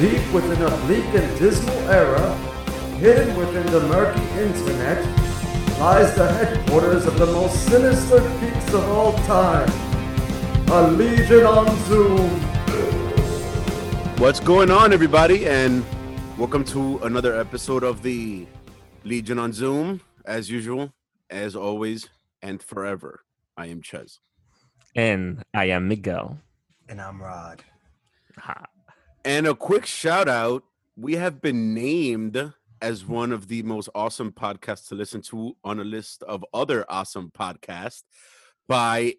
Deep within a bleak and dismal era, hidden within the murky internet, lies the headquarters of the most sinister peaks of all time. A Legion on Zoom. What's going on, everybody? And welcome to another episode of the Legion on Zoom. As usual, as always, and forever, I am Ches. And I am Miguel. And I'm Rod. Ha. And a quick shout out we have been named as one of the most awesome podcasts to listen to on a list of other awesome podcasts by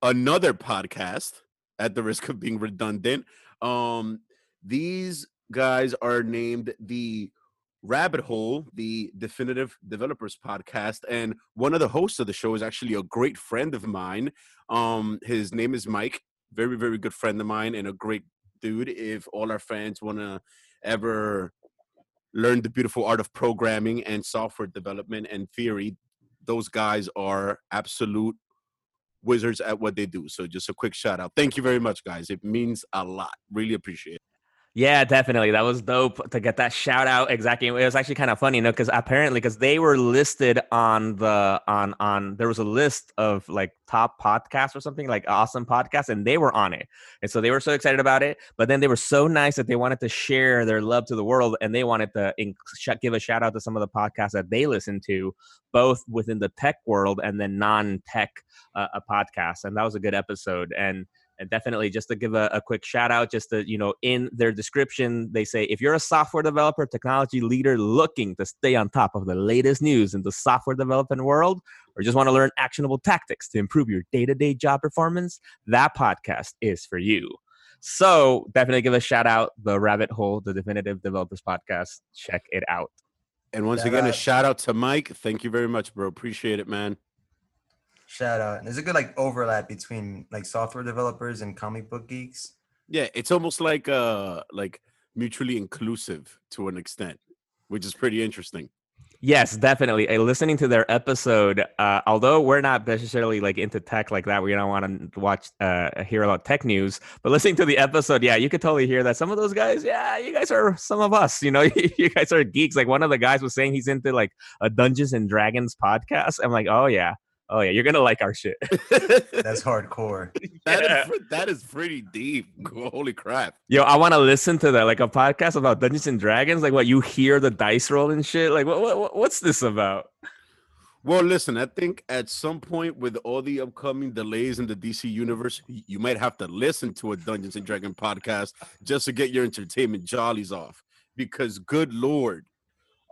another podcast at the risk of being redundant. Um, these guys are named the Rabbit Hole, the Definitive Developers podcast, and one of the hosts of the show is actually a great friend of mine. Um, his name is Mike, very very good friend of mine, and a great dude. If all our fans want to ever learn the beautiful art of programming and software development and theory, those guys are absolute wizards at what they do. So just a quick shout out. Thank you very much, guys. It means a lot. Really appreciate it. Yeah, definitely. That was dope to get that shout out. Exactly. It was actually kind of funny, you know, because apparently, because they were listed on the on on there was a list of like top podcasts or something like awesome podcasts, and they were on it, and so they were so excited about it. But then they were so nice that they wanted to share their love to the world, and they wanted to give a shout out to some of the podcasts that they listen to, both within the tech world and then non tech uh, podcasts, and that was a good episode. And and definitely just to give a, a, quick shout out just to you know in their description they say if you're a software developer technology leader looking to stay on top of the latest news in the software development world or just want to learn actionable tactics to improve your day-to-day job performance that podcast is for you. So definitely give a shout out the rabbit hole the definitive developers podcast. Check it out. And once shout again out. a shout out to mike. Thank you very much bro. Appreciate it man Shout out. There's a good like overlap between like software developers and comic book geeks. Yeah, it's almost like uh like mutually inclusive to an extent, which is pretty interesting. Yes, definitely. Uh, listening to their episode, uh, although we're not necessarily like into tech like that, we don't want to watch uh, hear about tech news. But listening to the episode, yeah, you could totally hear that some of those guys, yeah, you guys are some of us. You know, you guys are geeks. Like one of the guys was saying he's into like a Dungeons and Dragons podcast. I'm like, oh yeah, Oh yeah, you're gonna like our shit. That's hardcore. That yeah. is, that is pretty deep. Holy crap. Yo, I want to listen to that, like a podcast about Dungeons and Dragons. Like what you hear the dice roll and shit. Like what, what what's this about? Well, listen, I think at some point with all the upcoming delays in the DC universe, you might have to listen to a Dungeons and Dragon podcast just to get your entertainment jollies off. Because good lord,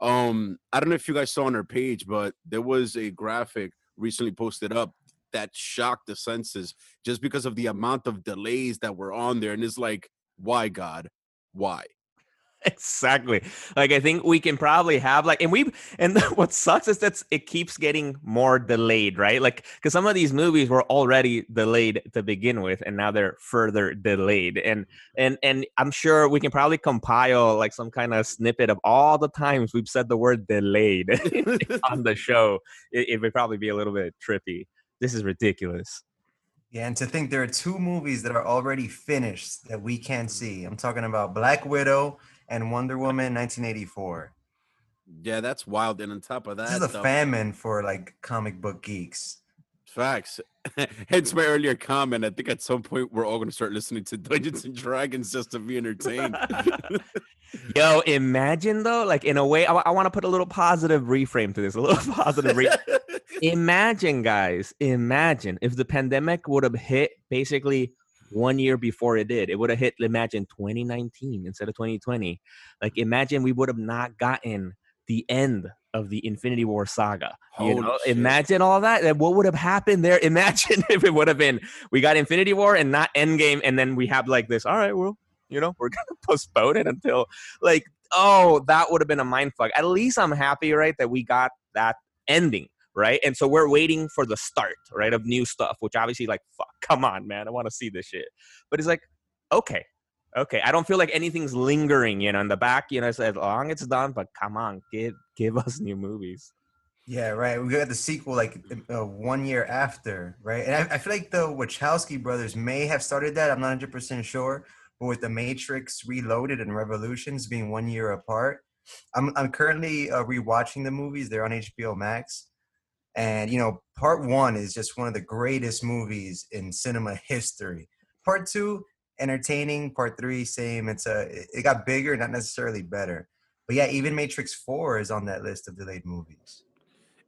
um, I don't know if you guys saw on our page, but there was a graphic recently posted up that shocked the senses just because of the amount of delays that were on there. And it's like, why, God? Why? exactly. Like i think we can probably have like and we and what sucks is that it keeps getting more delayed right? Like because some of these movies were already delayed to begin with and now they're further delayed. And and and i'm sure we can probably compile like some kind of snippet of all the times we've said the word delayed on the show. It, it would probably be a little bit trippy. This is ridiculous. Yeah, and to think there are two movies that are already finished that we can't mm. see. I'm talking about Black Widow and Wonder Woman 1984. Yeah, that's wild. And on top of that, this is a though, famine for like comic book geeks. Facts. Hence my earlier comment. I think at some point we're all going to start listening to Dungeons and Dragons just to be entertained. Yo, imagine though, like in a way, I, I want to put a little positive reframe to this, a little positive. Re- imagine, guys, imagine if the pandemic would have hit basically one year before it did. It would have hit, imagine, 2019 instead of 2020. Like, imagine we would have not gotten the end of the Infinity War saga. you know, shit. imagine all that. What would have happened there? Imagine if it would have been we got Infinity War and not Endgame, and then we have like this. All right, well, you know, we're gonna postpone it until like, oh, that would have been a mind fuck. At least I'm happy, right, that we got that ending right? And so we're waiting for the start, right, of new stuff, which obviously, like, fuck, come on, man, I want to see this shit. But it's like, okay, okay, I don't feel like anything's lingering, you know, in the back, you know, as long as it's done, but come on, give give us new movies. Yeah, right. We got the sequel like uh, one year after, right? And I, I feel like the Wachowski brothers may have started that. I'm not 100 percent sure, but with the Matrix Reloaded and Revolutions being one year apart, I'm I'm currently uh, rewatching the movies. They're on HBO Max, and you know, part one is just one of the greatest movies in cinema history. Part two, entertaining. Part three, same. It's a it got bigger, not necessarily better. But yeah, even Matrix Four is on that list of delayed movies.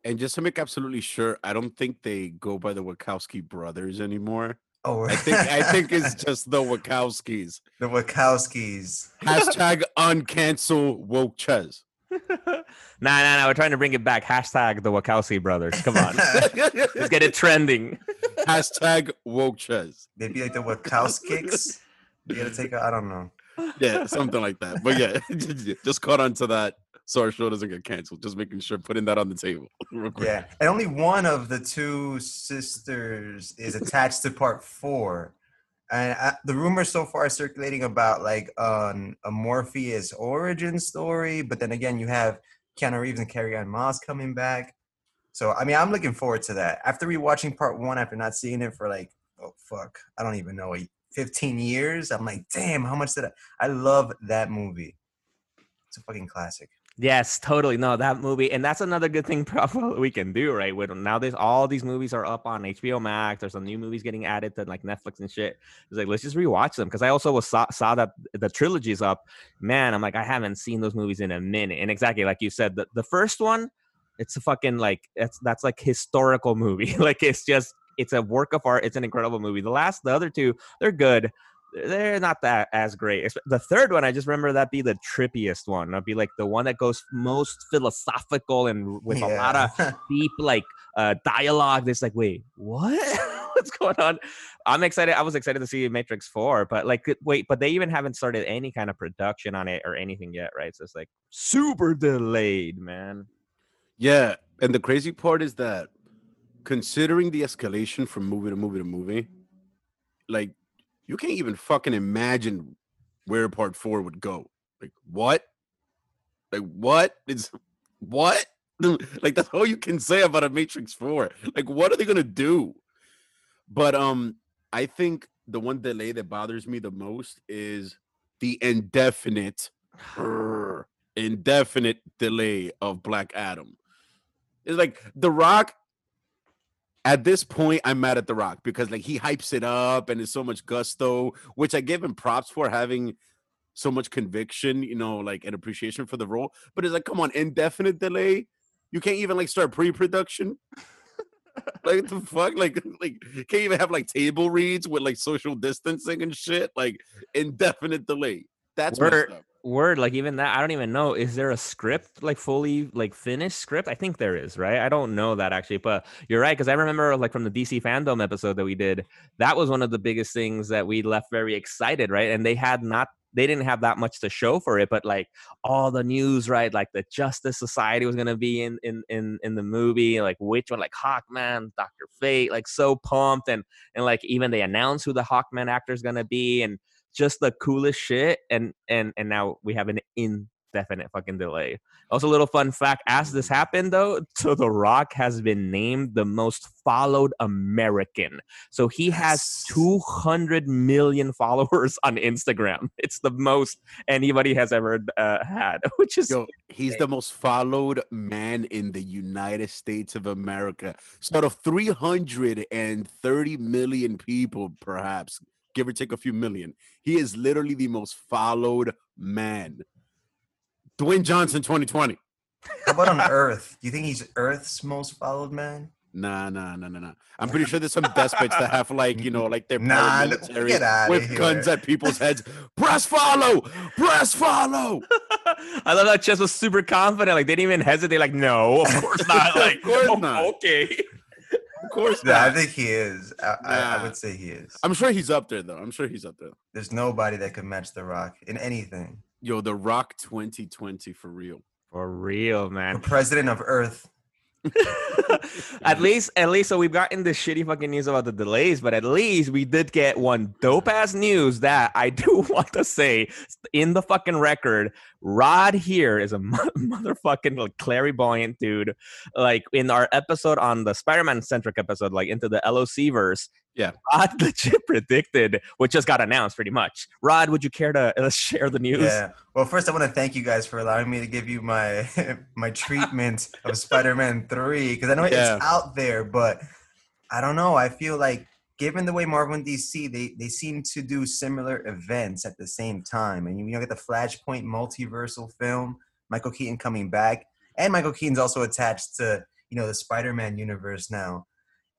And just to make absolutely sure, I don't think they go by the Wachowski brothers anymore. Oh, I think I think it's just the Wachowskis. the Wachowskis. Hashtag uncancel woke Ches. nah, nah, nah. We're trying to bring it back. Hashtag the Wachowski brothers. Come on. Let's get it trending. Hashtag woke Ches. They'd be like the Wachowskicks. You gotta take. A, I don't know. Yeah, something like that. But yeah, just caught on to that so our show doesn't get canceled. Just making sure putting that on the table. Real quick. Yeah, and only one of the two sisters is attached to part four. And uh, the rumors so far circulating about like um, a Morpheus origin story, but then again, you have Keanu Reeves and Carrie-Anne Moss coming back. So I mean, I'm looking forward to that. After rewatching part one, after not seeing it for like oh fuck, I don't even know, 15 years, I'm like, damn, how much did I? I love that movie. It's a fucking classic. Yes, totally. No, that movie, and that's another good thing probably we can do, right? With now, there's all these movies are up on HBO Max. There's some new movies getting added to like Netflix and shit. It's like let's just rewatch them because I also was saw, saw that the trilogy is up. Man, I'm like I haven't seen those movies in a minute. And exactly like you said, the the first one, it's a fucking like that's that's like historical movie. like it's just it's a work of art. It's an incredible movie. The last, the other two, they're good they're not that as great. The third one, I just remember that be the trippiest one. That'd be like the one that goes most philosophical and with yeah. a lot of deep like uh dialogue. It's like, wait, what? What's going on? I'm excited. I was excited to see Matrix 4, but like wait, but they even haven't started any kind of production on it or anything yet, right? So it's like super delayed, man. Yeah. And the crazy part is that considering the escalation from movie to movie to movie, like you can't even fucking imagine where part four would go. Like what? Like what? It's what? like that's all you can say about a Matrix Four. Like what are they gonna do? But um, I think the one delay that bothers me the most is the indefinite, indefinite delay of Black Adam. It's like The Rock at this point, I'm mad at The Rock because like he hypes it up and is so much gusto, which I give him props for having so much conviction, you know, like an appreciation for the role. But it's like, come on, indefinite delay. You can't even like start pre-production. like the fuck, like like can't even have like table reads with like social distancing and shit. Like indefinite delay. That's word, word. Like even that, I don't even know. Is there a script like fully like finished script? I think there is, right? I don't know that actually, but you're right because I remember like from the DC fandom episode that we did, that was one of the biggest things that we left very excited, right? And they had not they didn't have that much to show for it, but like all the news, right? Like the Justice Society was gonna be in in in in the movie, like which one, like Hawkman, Doctor Fate, like so pumped, and and like even they announced who the Hawkman actor is gonna be, and just the coolest shit and and and now we have an indefinite fucking delay. Also a little fun fact as this happened though so the rock has been named the most followed american. So he has 200 million followers on instagram. It's the most anybody has ever uh, had which is Yo, he's the most followed man in the united states of america. So out of 330 million people perhaps give or take a few million. He is literally the most followed man. Dwayne Johnson 2020. How about on Earth? Do you think he's Earth's most followed man? Nah, nah, nah, nah, nah. I'm pretty sure there's some despots that have like, you know, like their nah, paramilitary with here. guns at people's heads. Press follow, press follow. I love that Ches was super confident. Like they didn't even hesitate. Like, no, of course not. Like, of course oh, not. Okay. Of course yeah, I think he is. I, I, I, would say he is. I'm sure he's up there though. I'm sure he's up there. There's nobody that could match The Rock in anything. Yo, The Rock 2020 for real. For real, man. The president of Earth. at least, at least, so we've gotten the shitty fucking news about the delays, but at least we did get one dope ass news that I do want to say in the fucking record. Rod here is a motherfucking like, clairvoyant dude. Like in our episode on the Spider Man centric episode, like into the LOZ verse, Yeah. Rod legit predicted what just got announced pretty much. Rod, would you care to uh, share the news? Yeah. Well, first I want to thank you guys for allowing me to give you my my treatment of Spider-Man 3 because I know Yeah. it's out there, but I don't know. I feel like given the way Marvel and DC they they seem to do similar events at the same time, and you know get the Flashpoint multiversal film, Michael Keaton coming back, and Michael Keaton's also attached to you know the Spider-Man universe now,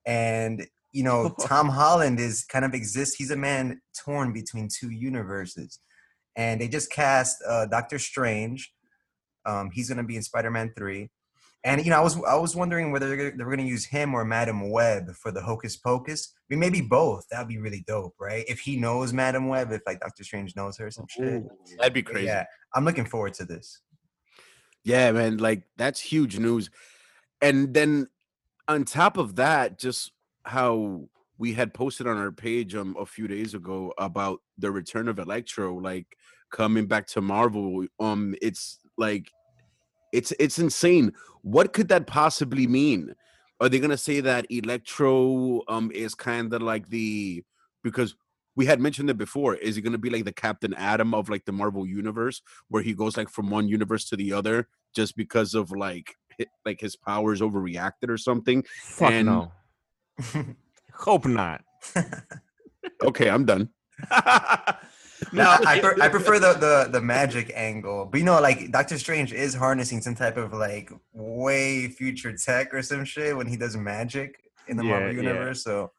and you know Tom Holland is kind of exists. He's a man torn between two universes and they just cast uh, Doctor Strange. Um, he's going to be in Spider-Man three, and you know I was I was wondering whether they're they were going to use him or Madam Web for the Hocus Pocus. I mean, maybe both. That'd be really dope, right? If he knows Madam Web, if like Doctor Strange knows her, some shit. That'd be But crazy. Yeah, I'm looking forward to this. Yeah, man, like that's huge news. And then on top of that, just how we had posted on our page um a few days ago about the return of Electro, like coming back to Marvel. Um, it's like it's it's insane. What could that possibly mean? Are they gonna say that Electro um is kind of like the because we had mentioned it before. Is he gonna be like the Captain Atom of like the Marvel universe, where he goes like from one universe to the other just because of like like his powers overreacted or something? Fuck And- no. Hope not. Okay, I'm done. No, I, pre- I prefer the, the the magic angle, but you know, like Doctor Strange is harnessing some type of like way future tech or some shit when he does magic in the Yeah, Marvel yeah. universe. So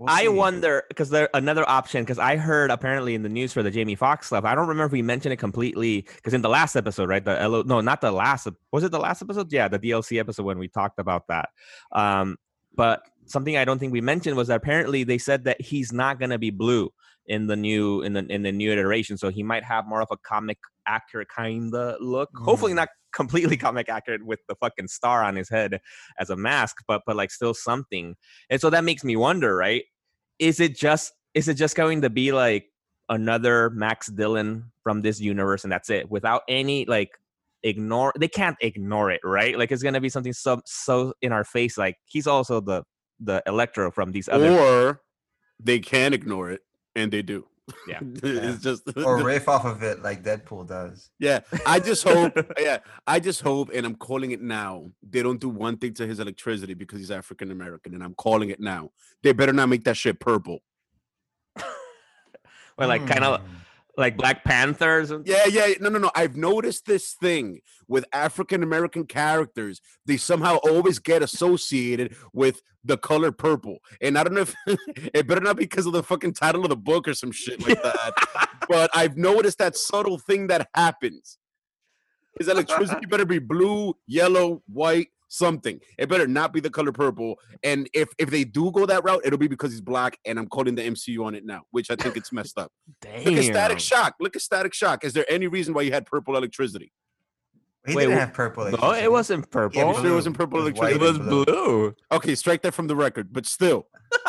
we'll I wonder because there another option because I heard apparently in the news for the Jamie Foxx stuff. I don't remember if we mentioned it completely because in the last episode, right? The LO, no, not the last. Was it the last episode? Yeah, the DLC episode when we talked about that. Um, but something I don't think we mentioned was that apparently they said that he's not gonna be blue in the new in the in the new iteration, so he might have more of a comic accurate kind of look. Hopefully Mm. not completely comic accurate with the fucking star on his head as a mask, but but like still something. And so that makes me wonder, right? Is it just is it just going to be like another Max Dillon from this universe and that's it without any like ignore they can't ignore it, right? Like it's gonna be something so so in our face, like he's also the the Electro from these other Or they can ignore it, and they do. Yeah. it's just or riff off of it like Deadpool does. Yeah, I just hope. yeah, I just hope, and I'm calling it now. They don't do one thing to his electricity because he's African American, and I'm calling it now. They better not make that shit purple. or like kind of Hmm. Like Black Panthers. Yeah, yeah, no, no, no. I've noticed this thing with African American characters. They somehow always get associated with the color purple, and I don't know if it better not be because of the fucking title of the book or some shit like that. but I've noticed that subtle thing that happens. His electricity better be blue, yellow, white, something. It better not be the color purple. And if if they do go that route, it'll be because he's black. And I'm calling the MCU on it now, which I think it's messed up. Damn. Look at Static Shock. Look at Static Shock. Is there any reason why you had purple electricity? He Wait, didn't have purple. No, electricity. it wasn't purple. You sure it wasn't purple It was electricity? it was blue. blue. Okay, strike that from the record, but still.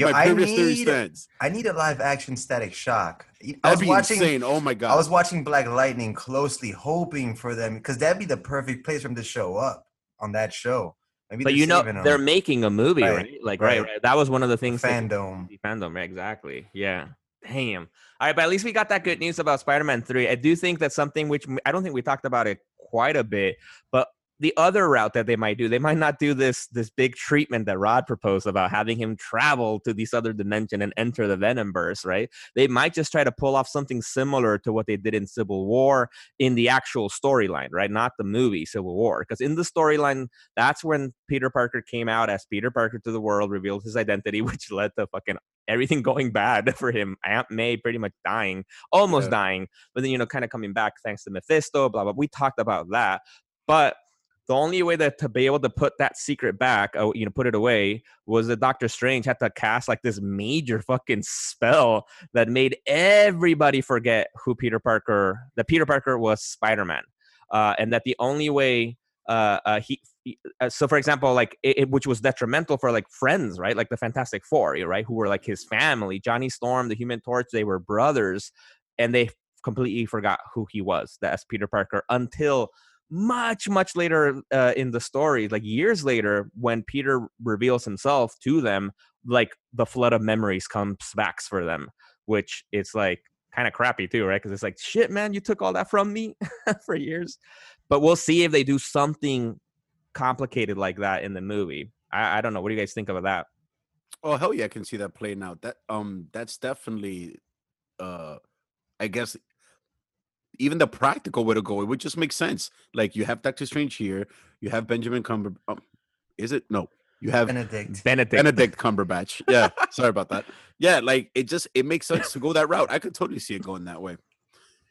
Yo, My I previous theory need- stands. I need a live action Static Shock. I That'd was be watching. insane. Oh my god. I was watching Black Lightning closely, hoping for them because that'd be the perfect place for them to show up on that show. Maybe But you know they're making a movie, Right, right? Like right, right. right. That was one of the things. fandom. Fandom, exactly. Yeah. Damn. All right, but at least we got that good mm. news about Spider-Man 3. I do think that's something which I don't think we talked about it quite a bit, but the other route that they might do, they might not do this this big treatment that Rod proposed about having him travel to this other dimension and enter the Venomverse, right? They might just try to pull off something similar to what they did in Civil War in the actual storyline, right? Not the movie Civil War, because in the storyline, that's when Peter Parker came out as Peter Parker to the world, revealed his identity, which led to fucking everything going bad for him. Aunt May pretty much dying, almost Yeah. dying, but then you know, kind of coming back thanks to Mephisto. Blah blah. We talked about that, but the only way that to be able to put that secret back, uh, you know, put it away, was that Doctor Strange had to cast like this major fucking spell that made everybody forget who Peter Parker, that Peter Parker was Spider Man, uh, and that the only way uh, uh, he, uh, so for example, like it, it- which was detrimental for like friends, right? Like the Fantastic Four, right? Who were like his family, Johnny Storm, the Human Torch, they were brothers, and they completely forgot who he was, that's Peter Parker, until much much later uh, in the story like years later when peter reveals himself to them like the flood of memories comes back for them, which it's like kind of crappy too, right? Because it's like shit, man, you took all that from me for years. But we'll see if they do something complicated like that in the movie. I, I don't know. What do you guys think about that? Oh hell yeah, I can see that playing out. That um that's definitely uh I guess even the practical way to go, it would just make sense. Like you have Doctor Strange here, you have Benjamin Cumber um, is it? No. You have Benedict. Benedict. Benedict Cumberbatch. Yeah, sorry about that. Yeah, like it just it makes sense to go that route. I could totally see it going that way.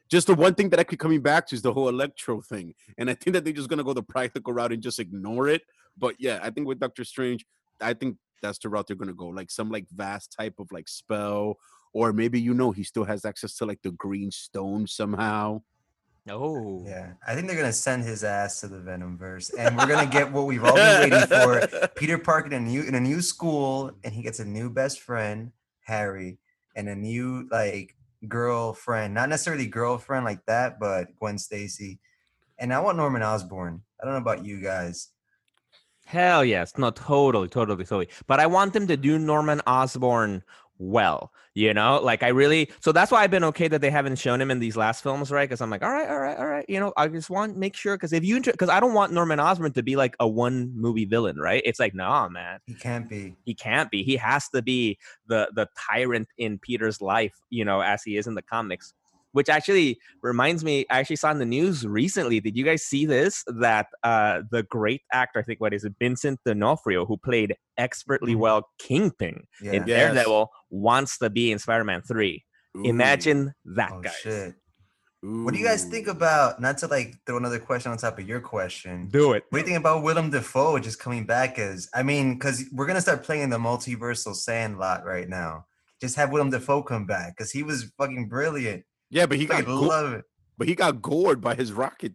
Just the one thing that I keep coming back to is the whole electro thing, and I think that they're just gonna go the practical route and just ignore it. But yeah, I think with Doctor Strange, I think that's the route they're gonna go, like some like vast type of like spell, or maybe you know he still has access to like the green stone somehow. Oh. Yeah, I think they're gonna send his ass to the Venomverse, and we're gonna get what we've all been waiting for: Peter Parker in a new in a new school, and he gets a new best friend, Harry, and a new like girlfriend, not necessarily girlfriend like that, but Gwen Stacy. And I want Norman Osborn. I don't know about you guys. Hell yes. No, totally, totally, totally. But I want them to do Norman Osborn well, you know? Like I really so that's why I've been okay that they haven't shown him in these last films, right? Because I'm like, all right, all right, all right. You know, I just want make sure because if you because I don't want Norman Osborn to be like a one movie villain, right? It's like, nah, man. He can't be. He can't be. He has to be the the tyrant in Peter's life, you know, as he is in the comics which actually reminds me i actually saw in the news recently did you guys see this that uh the great actor i think what is it vincent d'onofrio who played expertly Mhm. well kingpin Yeah. in Yes. daredevil wants to be in spider-man 3 Ooh, imagine that Oh guy shit. What do you guys think about? Not to like throw another question on top of your question. do it What do you think about Willem Dafoe just coming back as? I mean, because we're gonna start playing the multiversal Sandlot right now. Just have Willem Dafoe come back because he was fucking brilliant. Yeah, but he got I go- love it. but he got gored by his rocket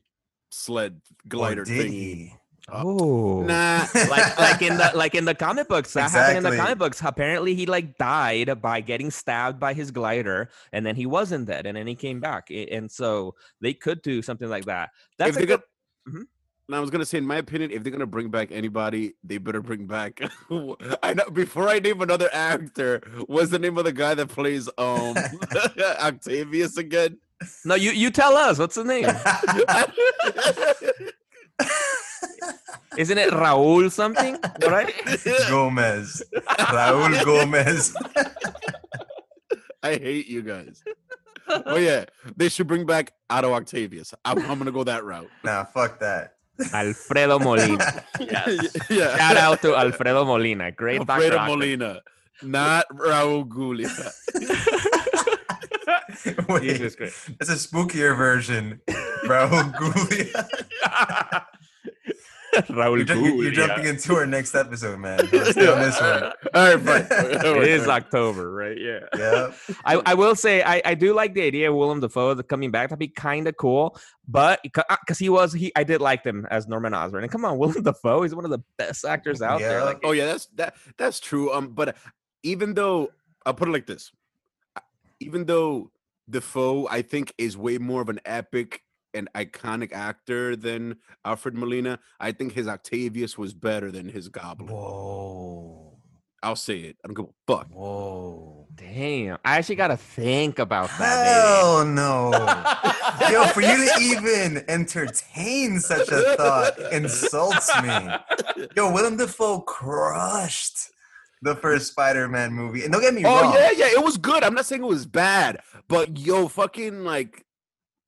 sled oh, glider did thingy. he? oh Nah, like like in the like in the comic books that happened in the comic books apparently he like died by getting stabbed by his glider and then he wasn't dead and then he came back and so they could do something like that that's if a they good, got, mm-hmm. And I was gonna say, in my opinion, if they're gonna bring back anybody, they better bring back. I know. Before I name another actor, what's the name of the guy that plays um Octavius again? no you you tell us what's the name isn't it raul something right Gomez. Raul Gomez. I hate you guys. Oh yeah, they should bring back Otto Octavius. I'm, I'm gonna go that route. nah, fuck that. Alfredo molina yes. yeah. shout out to alfredo molina great Alfredo Dr. Octopus. Molina, not Raul Julia. Wait, Jesus Christ. That's a spookier version. Raul Julia. Raul You're, ju- you're- you're jumping into our next episode, man. Let's stay on this one. All right, fine. it is October, right? Yeah. Yeah. I, I will say I, I do like the idea of Willem Dafoe the coming back. That'd be kind of cool. But because he was he I did like him as Norman Osborn. And come on, Willem Dafoe, he's one of the best actors out there. Like Oh yeah, that's that that's true. Um, but even though I'll put it like this, uh, even though Dafoe I think is way more of an epic and iconic actor than Alfred Molina, I think his Octavius was better than his Goblin. Whoa. I'll say it. I don't give a fuck. Whoa. damn. I actually gotta think about that. Hell no. Yo, for you to even entertain such a thought insults me. Yo, Willem Dafoe crushed the first Spider-Man movie. And don't get me Oh wrong. yeah, yeah, it was good. I'm not saying it was bad, but yo, fucking like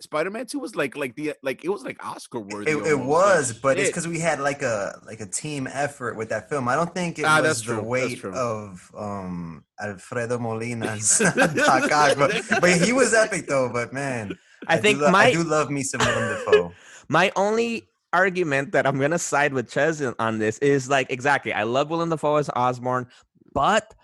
Spider-Man 2 was like like the like it was like Oscar worthy. It, it was, Like, but it's because we had like a like a team effort with that film. I don't think it Ah, was the true, weight of um Alfredo Molina's but, but he was epic though. But man, I do think lo- my I do love me some Willem Dafoe. my only argument that I'm gonna side with Ches on this is like exactly. I love Willem Dafoe as Osborn, but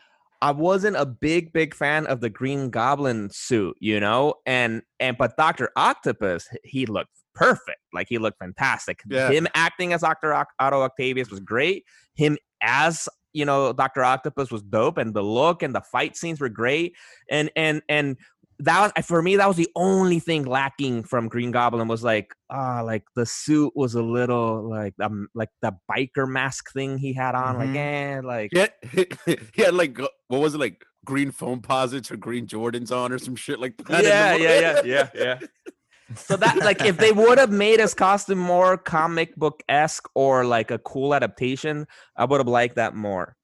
I wasn't a big, big fan of the Green Goblin suit, you know. And and but Doctor Octopus, he looked perfect. Like he looked fantastic. Yeah. Him acting as Doctor Otto Octavius was great. Him as you know Doctor Octopus was dope, and the look and the fight scenes were great. And and and that was for me that was the only thing lacking from green goblin was like ah like the suit was a little like um like the biker mask thing he had on like Mhm. eh like Yeah, he had like what was it like green Foamposites or green Jordans on or some shit like that. yeah yeah yeah yeah yeah so that like if they would have made his costume more comic book esque or like a cool adaptation, I would have liked that more.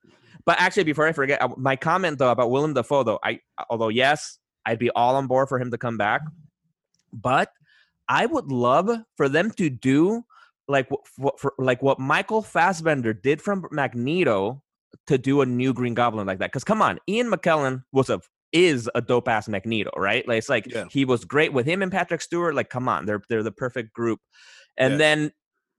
But actually, before I forget, my comment though about Willem Dafoe though, I although yes, I'd be all on board for him to come back, but I would love for them to do like what for, like what Michael Fassbender did from Magneto to do a new Green Goblin like that. Because come on, Ian McKellen was a is a dope ass Magneto, right? Like it's like Yeah. he was great with him and Patrick Stewart. Like, come on, they're they're the perfect group. And Yeah. then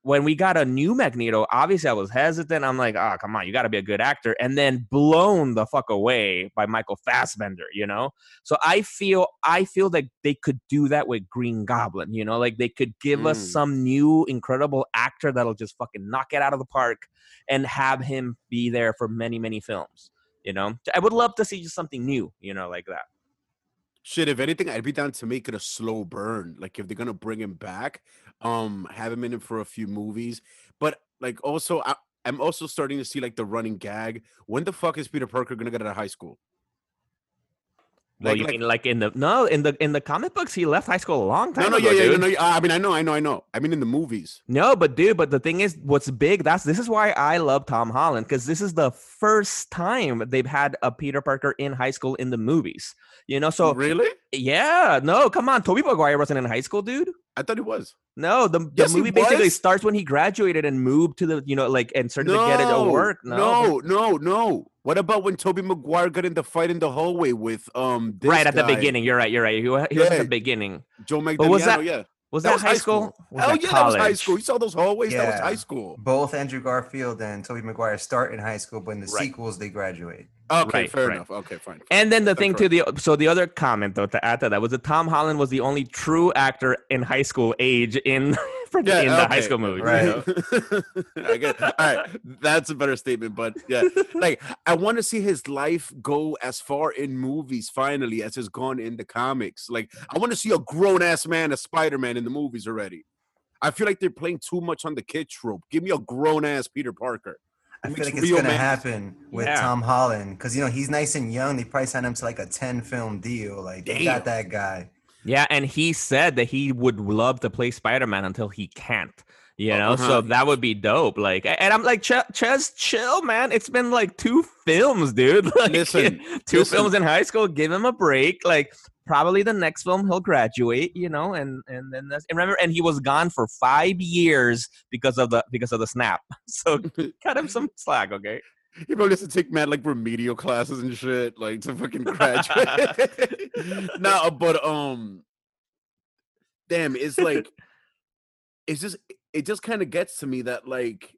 when we got a new Magneto, obviously I was hesitant. I'm like, oh come on, you got to be a good actor. And then blown the fuck away by Michael Fassbender, you know. So I feel I feel that they could do that with Green Goblin, you know, like they could give us Mm. some new incredible actor that'll just fucking knock it out of the park and have him be there for many many films. You know, I would love to see just something new, you know, like that. Shit, if anything, I'd be down to make it a slow burn. Like if they're gonna bring him back, um, have him in it for a few movies. But like also, I, I'm also starting to see like the running gag. When the fuck is Peter Parker gonna get out of high school? Well, Like- you like- mean like in the no in the in the comic books he left high school a long time No, no, ago, yeah, yeah, no, I mean, I know, I know, I know. I mean, in the movies. No, but dude, but the thing is, what's big? That's this is why I love Tom Holland because this is the first time they've had a Peter Parker in high school in the movies. You know, so really? yeah, no, come on, Tobey Maguire wasn't in high school, dude. I thought it was. No, the, the Yes, movie basically starts when he graduated and moved to the, you know, like and started to get it to work. No, no, no, no. What about when Tobey Maguire got in the fight in the hallway with um this right at the beginning. You're right. You're right. He, wa- he was at the beginning. Joe But was that- yeah, Was That that, was high high school? school. Was Hell that yeah, that was high school. You saw those hallways? That was Yeah. high school. Both Andrew Garfield and Tobey Maguire start in high school, but in the Right. sequels they graduate. Okay, Right, fair right. enough. Okay, fine. And then the That's thing to the so the other comment though to add to that was that Tom Holland was the only true actor in high school age in in the high school movie. right. I get. All right, that's a better statement, but yeah, like I want to see his life go as far in movies finally as has gone in the comics. Like I want to see a grown ass man as Spider Man in the movies already. I feel like they're playing too much on the kid trope. Give me a grown ass Peter Parker. I feel like it's gonna man- happen with Yeah. Tom Holland because you know he's nice and young. They probably signed him to like a ten film deal. Like they got that guy. Yeah, and he said that he would love to play Spider Man until he can't. You know, Uh-huh. so that would be dope. Like, and I'm like, Ch- Ches, chill, man. It's been like two films, dude. Like, Listen, two listen. films in high school. Give him a break. Like, probably the next film he'll graduate. You know, and and then that's and remember, and he was gone for five years because of the because of the snap. So cut him some slack, okay? He probably has to take mad like remedial classes and shit, like to fucking graduate. no, but um, damn, it's like, it's just, it just kind of gets to me that like,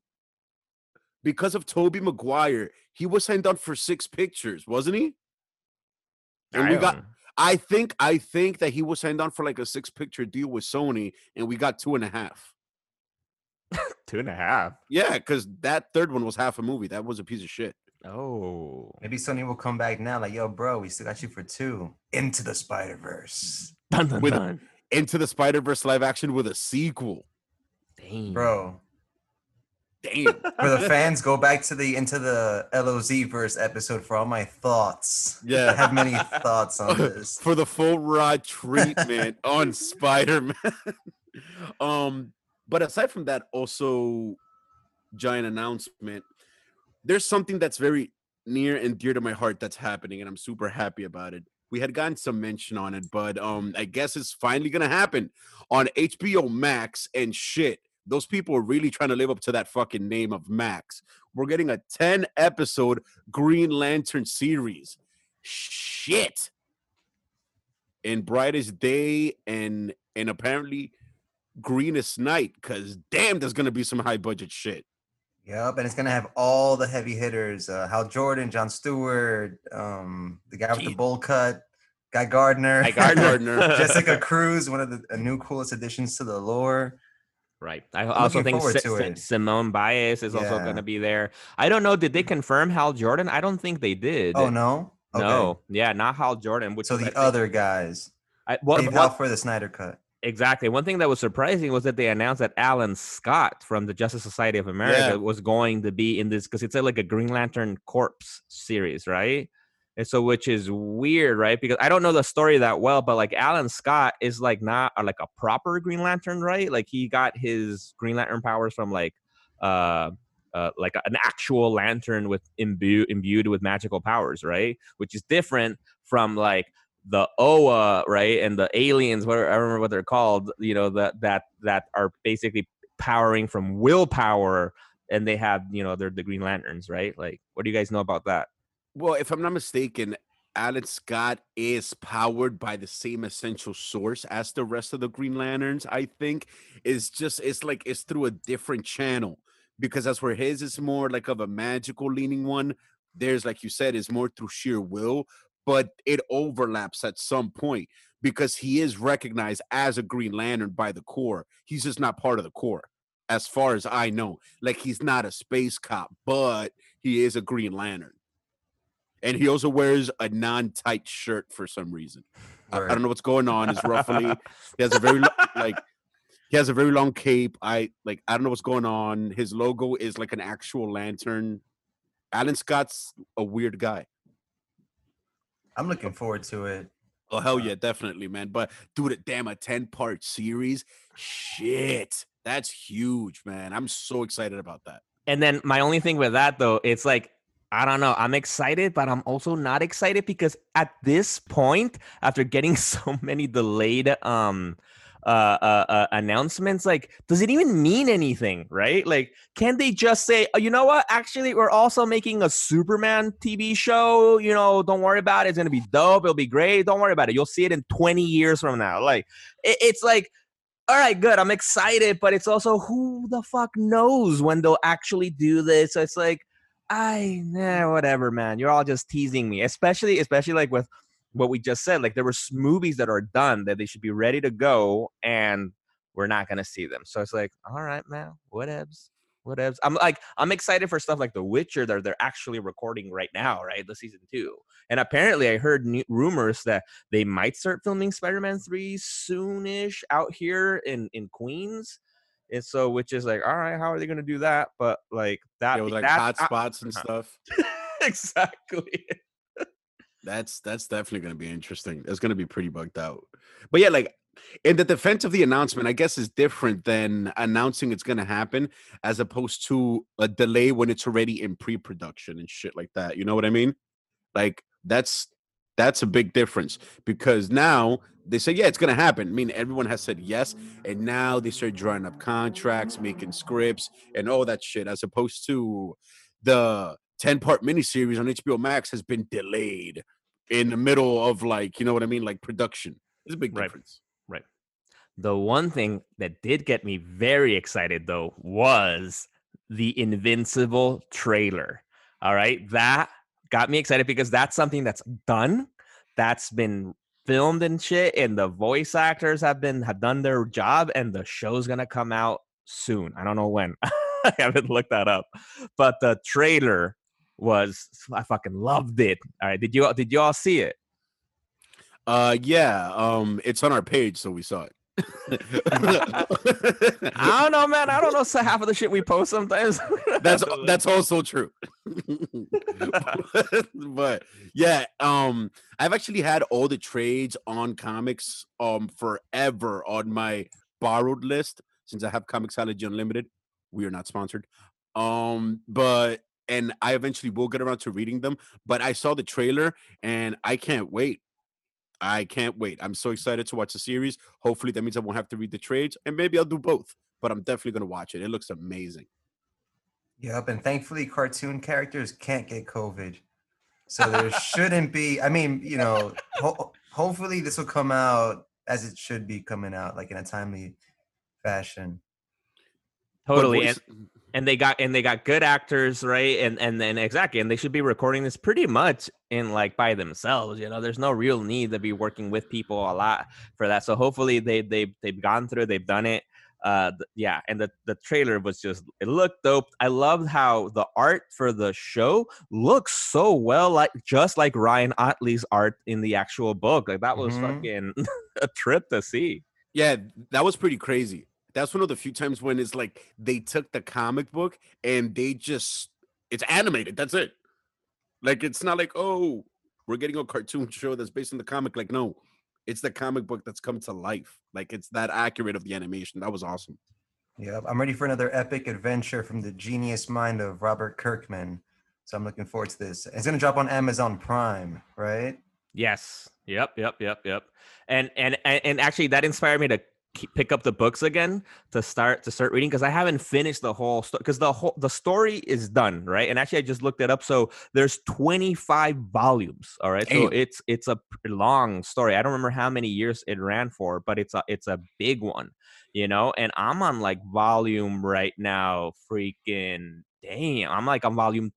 because of Tobey Maguire, he was signed on for six pictures, wasn't he? And we I got, don't- I think, I think that he was signed on for like a six picture deal with Sony, and we got two and a half. two and a half. Yeah, because that third one was half a movie. That was a piece of shit. Oh, Maybe Sony will come back now. Like, yo, bro, we still got you for two. Into the Spider Verse, dun dun With- dun. Into the Spider Verse live action with a sequel. Dang. bro. Damn. For the fans, go back to the Into the LOZ verse episode for all my thoughts. Yeah. I Yeah. have many thoughts on this. For the full rod treatment on Spider Man. um, but aside from that, also giant announcement. There's something that's very near and dear to my heart that's happening, and I'm super happy about it. We had gotten some mention on it, but um, I guess it's finally gonna happen on HBO Max and shit. Those people are really trying to live up to that fucking name of Max. We're getting a 10 episode Green Lantern series. Shit. In Brightest Day and and apparently Greenest Night, because damn, there's gonna be some high budget shit. Yep, and it's gonna have all the heavy hitters: uh, Hal Jordan, John Stewart, um, the guy with the bowl cut, Guy Gardner, Guy Gardner. Jessica Cruz, one of the new coolest additions to the lore. Right. I also think forward Si- to Si- it. Simon Baz is also going to be there. I don't know. Did they mm-hmm. confirm Hal Jordan? I don't think they did. Oh no, Okay. No, yeah, not Hal Jordan. Which So the other guys. I, well, for the Snyder cut. Exactly. One thing that was surprising was that they announced that Alan Scott from the Justice Society of America Yeah. was going to be in this because it's like a Green Lantern Corps series, right? And so, which is weird, right? Because I don't know the story that well, but like Alan Scott is like not like a proper Green Lantern, right? Like he got his Green Lantern powers from like uh, uh like an actual lantern with imbued imbued with magical powers, right? Which is different from like the Oa, right, and the aliens. What I remember what they're called. You know that that that are basically powering from willpower, and they have you know they're the Green Lanterns, right? Like, what do you guys know about that? Well, if I'm not mistaken, Alan Scott is powered by the same essential source as the rest of the Green Lanterns. I think it's just it's like it's through a different channel because that's where his is more like of a magical leaning one. There's like you said, is more through sheer will, but it overlaps at some point because he is recognized as a Green Lantern by the Corps. He's just not part of the Corps, as far as I know. Like he's not a space cop, but he is a Green Lantern and he also wears a non-tight shirt for some reason. I, I don't know what's going on. It's roughly he has a very lo- like he has a very long cape. I like I don't know what's going on. His logo is like an actual lantern. Alan Scott's a weird guy. I'm looking forward to it. Oh hell uh, yeah, definitely, man. But dude, it damn, a 10-part series. Shit. That's huge, man. I'm so excited about that. And then my only thing with that though, it's like I don't know. I'm excited, but I'm also not excited because at this point, after getting so many delayed um uh, uh, uh announcements, like does it even mean anything, right? Like, can they just say, oh, you know what? Actually, we're also making a Superman TV show. You know, don't worry about it. It's gonna be dope. It'll be great. Don't worry about it. You'll see it in 20 years from now. Like, it, it's like all right, good. I'm excited, but it's also who the fuck knows when they'll actually do this. So it's like, I nah, whatever, man. You're all just teasing me, especially, especially like with what we just said. Like there were movies that are done that they should be ready to go, and we're not gonna see them. So it's like, all right, man, whatevs, whatevs. I'm like, I'm excited for stuff like The Witcher that they're actually recording right now, right? The season two, and apparently I heard new rumors that they might start filming Spider-Man 3 soonish out here in in Queens. And so which is like, all right, how are they gonna do that? But like that, Yeah, with like hot spots and stuff. exactly. That's that's definitely going to be interesting. It's going to be pretty bugged out. But yeah, like in the defense of the announcement, I guess is different than announcing it's going to happen as opposed to a delay when it's already in pre-production and shit like that. You know what I mean? Like that's that's a big difference because now they say yeah it's going to happen. I mean everyone has said yes and now they start drawing up contracts, making scripts and all that shit as opposed to the 10 part miniseries on HBO Max has been delayed in the middle of like, you know what I mean? Like production. It's a big Right. difference. Right. The one thing that did get me very excited though was the Invincible trailer. All right. That got me excited because that's something that's done, that's been filmed and shit, and the voice actors have been have done their job, and the show's gonna come out soon. I don't know when. I haven't looked that up. But the trailer was I fucking loved it. All right. Did you did you all see it? Uh yeah, um it's on our page, so we saw it. I don't know, man. I don't know so half of the shit we post sometimes. that's that's also true. But yeah um i've actually had all the trades on comics um forever on my borrowed list since i have comiXology unlimited. We are not sponsored. Um but and i eventually will get around to reading them but i saw the trailer and i can't wait i can't wait i'm so excited to watch the series hopefully that means i won't have to read the trades and maybe i'll do both but i'm definitely going to watch it it looks amazing Yep, and thankfully, cartoon characters can't get COVID, so there shouldn't be. I mean, you know, ho- hopefully this will come out as it should be coming out, like in a timely fashion. Totally. And, voice- and they got and they got good actors, right? And and then exactly, and they should be recording this pretty much in like by themselves. You know, there's no real need to be working with people a lot for that. So hopefully they they they've gone through, they've done it. uh yeah and the the trailer was just it looked dope i loved how the art for the show looks so well like just like ryan ottley's art in the actual book like that was Mhm. fucking a trip to see Yeah, that was pretty crazy. That's one of the few times when it's like they took the comic book and they just it's animated. That's it. Like it's not like, oh, we're getting a cartoon show that's based on the comic. Like, no, it's the comic book that's come to life. Like it's that accurate of the animation. That was awesome. Yeah, I'm ready for another epic adventure from the genius mind of Robert Kirkman. So I'm looking forward to this. It's gonna drop on Amazon Prime, right? Yes. Yep. Yep. Yep. Yep. And and and, and actually, that inspired me to keep, pick up the books again to start to start reading because I haven't finished the whole story because the whole the story is done right. And actually, I just looked it up. So there's 25 volumes. All right. So it's it's a long story. I don't remember how many years it ran for, but it's a it's a big one. You know. And I'm on like volume right now. Freaking damn! I'm like on volume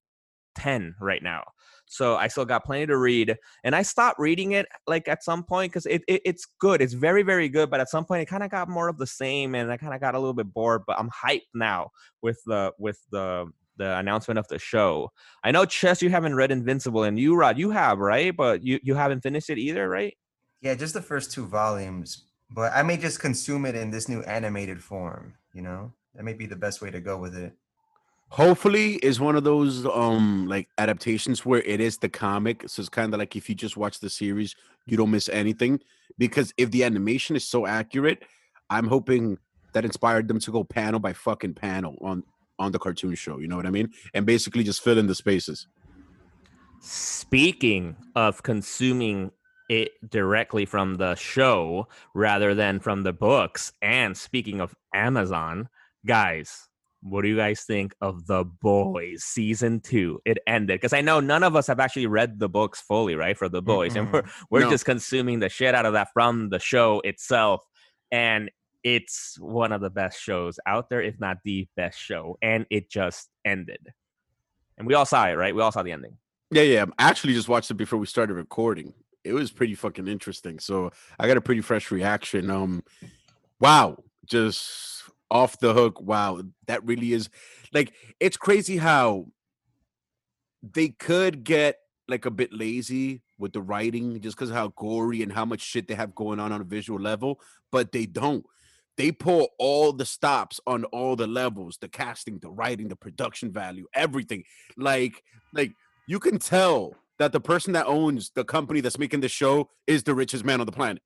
10 right now. So I still got plenty to read, and I stopped reading it like at some point because it, it it's good. It's very very good, but at some point it kind of got more of the same, and I kind of got a little bit bored. But I'm hyped now with the with the the announcement of the show. I know Ches, you haven't read Invincible, and you Rod, you have right, but you you haven't finished it either, right? Yeah, just the first two volumes. But I may just consume it in this new animated form, you know? That may be the best way to go with it. Hopefully is one of those um like adaptations where it is the comic. So it's kind of like if you just watch the series, you don't miss anything. Because if the animation is so accurate, I'm hoping that inspired them to go panel by fucking panel on on the cartoon show. You know what I mean? And basically just fill in the spaces. Speaking of consuming it directly from the show rather than from the books, and speaking of Amazon, guys, what do you guys think of The Boys season two? It ended because I know none of us have actually read the books fully, right? For The Boys, and we're we're No. just consuming the shit out of that from the show itself, and it's one of the best shows out there, if not the best show, and it just ended. And we all saw it, right? We all saw the ending. Yeah, yeah. I actually just watched it before we started recording. It was pretty fucking interesting. So I got a pretty fresh reaction. Um, wow, just off the hook. Wow, that really is like it's crazy how they could get like a bit lazy with the writing just because how gory and how much shit they have going on on a visual level, but they don't. They pull all the stops on all the levels, the casting, the writing, the production value, everything. Like, like you can tell that the person that owns the company that's making the show is the richest man on the planet.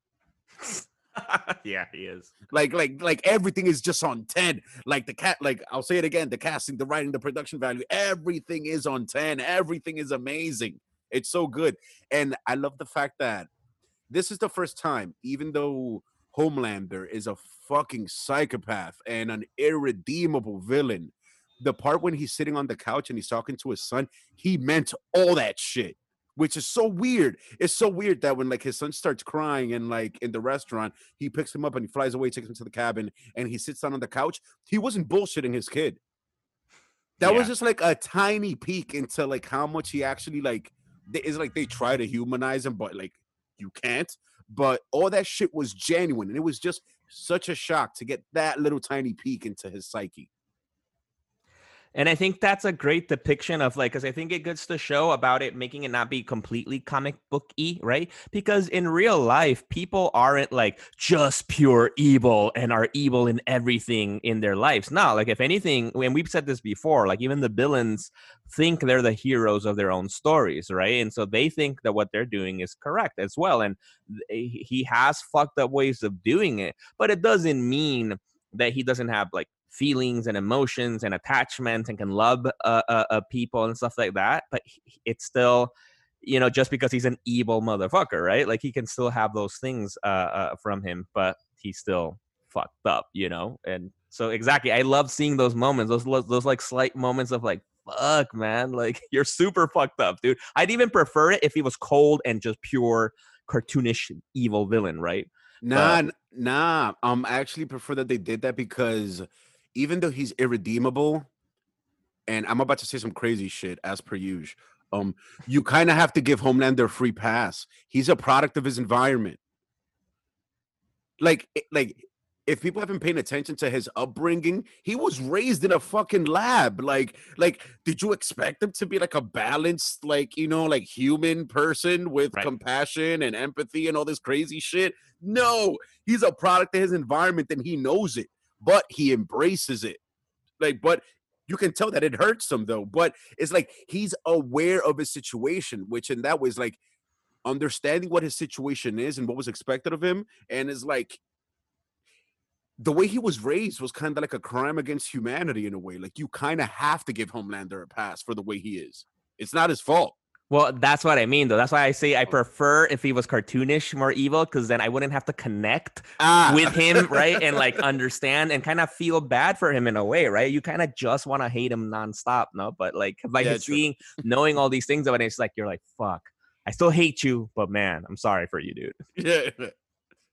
yeah, he is. Like, like, like everything is just on 10. Like the cat, like I'll say it again: the casting, the writing, the production value, everything is on 10. Everything is amazing. It's so good. And I love the fact that this is the first time, even though Homelander is a fucking psychopath and an irredeemable villain, the part when he's sitting on the couch and he's talking to his son, he meant all that shit. Which is so weird. It's so weird that when like his son starts crying and like in the restaurant, he picks him up and he flies away, takes him to the cabin, and he sits down on the couch. He wasn't bullshitting his kid. That was just like a tiny peek into like how much he actually like. It's like they try to humanize him, but like you can't. But all that shit was genuine, and it was just such a shock to get that little tiny peek into his psyche. And I think that's a great depiction of like, because I think it gets to show about it making it not be completely comic book y, right? Because in real life, people aren't like just pure evil and are evil in everything in their lives. No, like if anything, and we've said this before, like even the villains think they're the heroes of their own stories, right? And so they think that what they're doing is correct as well. And he has fucked up ways of doing it, but it doesn't mean that he doesn't have like feelings and emotions and attachments and can love uh, uh, uh, people and stuff like that. But it's still, you know, just because he's an evil motherfucker, right? Like he can still have those things uh, uh, from him, but he's still fucked up, you know. And so exactly, I love seeing those moments, those those like slight moments of like. Fuck, man! Like you're super fucked up, dude. I'd even prefer it if he was cold and just pure cartoonish evil villain, right? Nah, nah. Um, I actually prefer that they did that because even though he's irredeemable, and I'm about to say some crazy shit as per usual, um, you kind of have to give Homelander a free pass. He's a product of his environment. Like, like if people haven't paying attention to his upbringing, he was raised in a fucking lab. Like, like, did you expect him to be like a balanced, like, you know, like human person with Right. compassion and empathy and all this crazy shit? No, he's a product of his environment and he knows it, but he embraces it. Like, but you can tell that it hurts him though. But it's like he's aware of his situation, which in that way is like understanding what his situation is and what was expected of him, and is like the way he was raised was kind of like a crime against humanity in a way. Like you kind of have to give Homelander a pass for the way he is. It's not his fault. Well, that's what I mean, though. That's why I say I prefer if he was cartoonish, more evil, because then I wouldn't have to connect Ah. with him, right? And like understand and kind of feel bad for him in a way, right? You kind of just want to hate him nonstop, no? But like by Yeah, seeing, knowing all these things about it, it's like you're like, fuck, I still hate you, but man, I'm sorry for you, dude. yeah.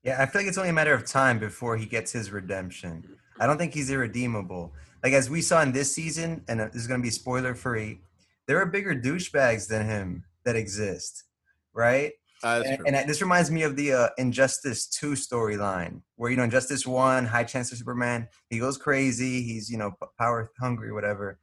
Yeah, I feel like it's only a matter of time before he gets his redemption. I don't think he's irredeemable. Like as we saw in this season, and uh, this is going to be spoiler free, there are bigger douchebags than him that exist, right? That's and, and this reminds me of the uh, Injustice 2 storyline where, you know, Injustice 1, High Chancellor Superman, he goes crazy, he's, you know, power hungry, whatever.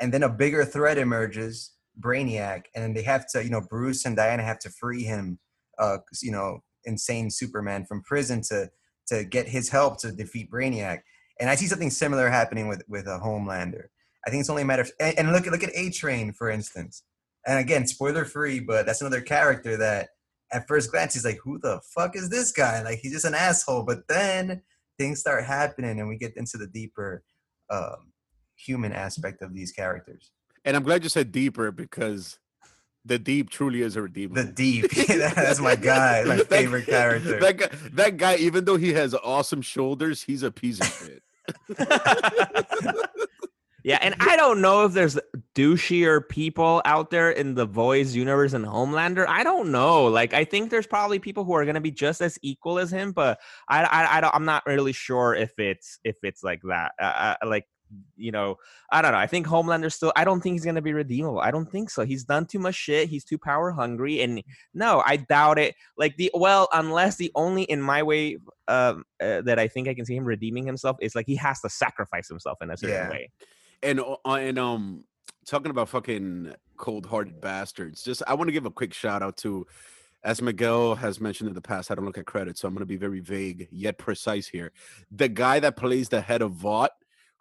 And then a bigger threat emerges, Brainiac, and then they have to, you know, Bruce and Diana have to free him, uh, you know, insane Superman from prison to to get his help to defeat Brainiac. And I see something similar happening with with a Homelander. I think it's only a matter of and, and look at look at A Train for instance. And again, spoiler free, but that's another character that at first glance he's like, who the fuck is this guy? Like he's just an asshole. But then things start happening and we get into the deeper um, human aspect of these characters. And I'm glad you said deeper because the deep truly is a redeemer. The deep. that's my guy, my That- favorite character. That guy, that guy, even though he has awesome shoulders, he's a piece of shit. Yeah, and I don't know if there's douchier people out there in the Boys universe and Homelander. I don't know. Like, I think there's probably people who are gonna be just as equal as him, but I, I, I don't, I'm not really sure if it's if it's like that. Uh, uh, like, you know, I don't know. I think Homelander still. I don't think he's gonna be redeemable. I don't think so. He's done too much shit. He's too power hungry, and no, I doubt it. Like the well, unless the only in my way um, uh, that I think I can see him redeeming himself is like he has to sacrifice himself in a certain Yeah. way. and uh, and um talking about fucking cold-hearted bastards just i want to give a quick shout out to as miguel has mentioned in the past i don't look at credit, so i'm going to be very vague yet precise here the guy that plays the head of vought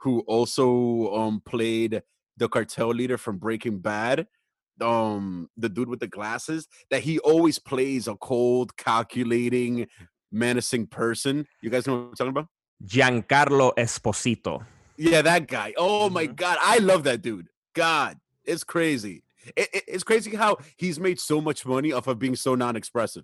who also um played the cartel leader from breaking bad um the dude with the glasses that he always plays a cold calculating menacing person you guys know what i'm talking about Giancarlo Esposito. yeah, that guy. Oh my Mhm. god, I love that dude. God, it's crazy. It, it- it's crazy how he's made so much money off of being so non-expressive.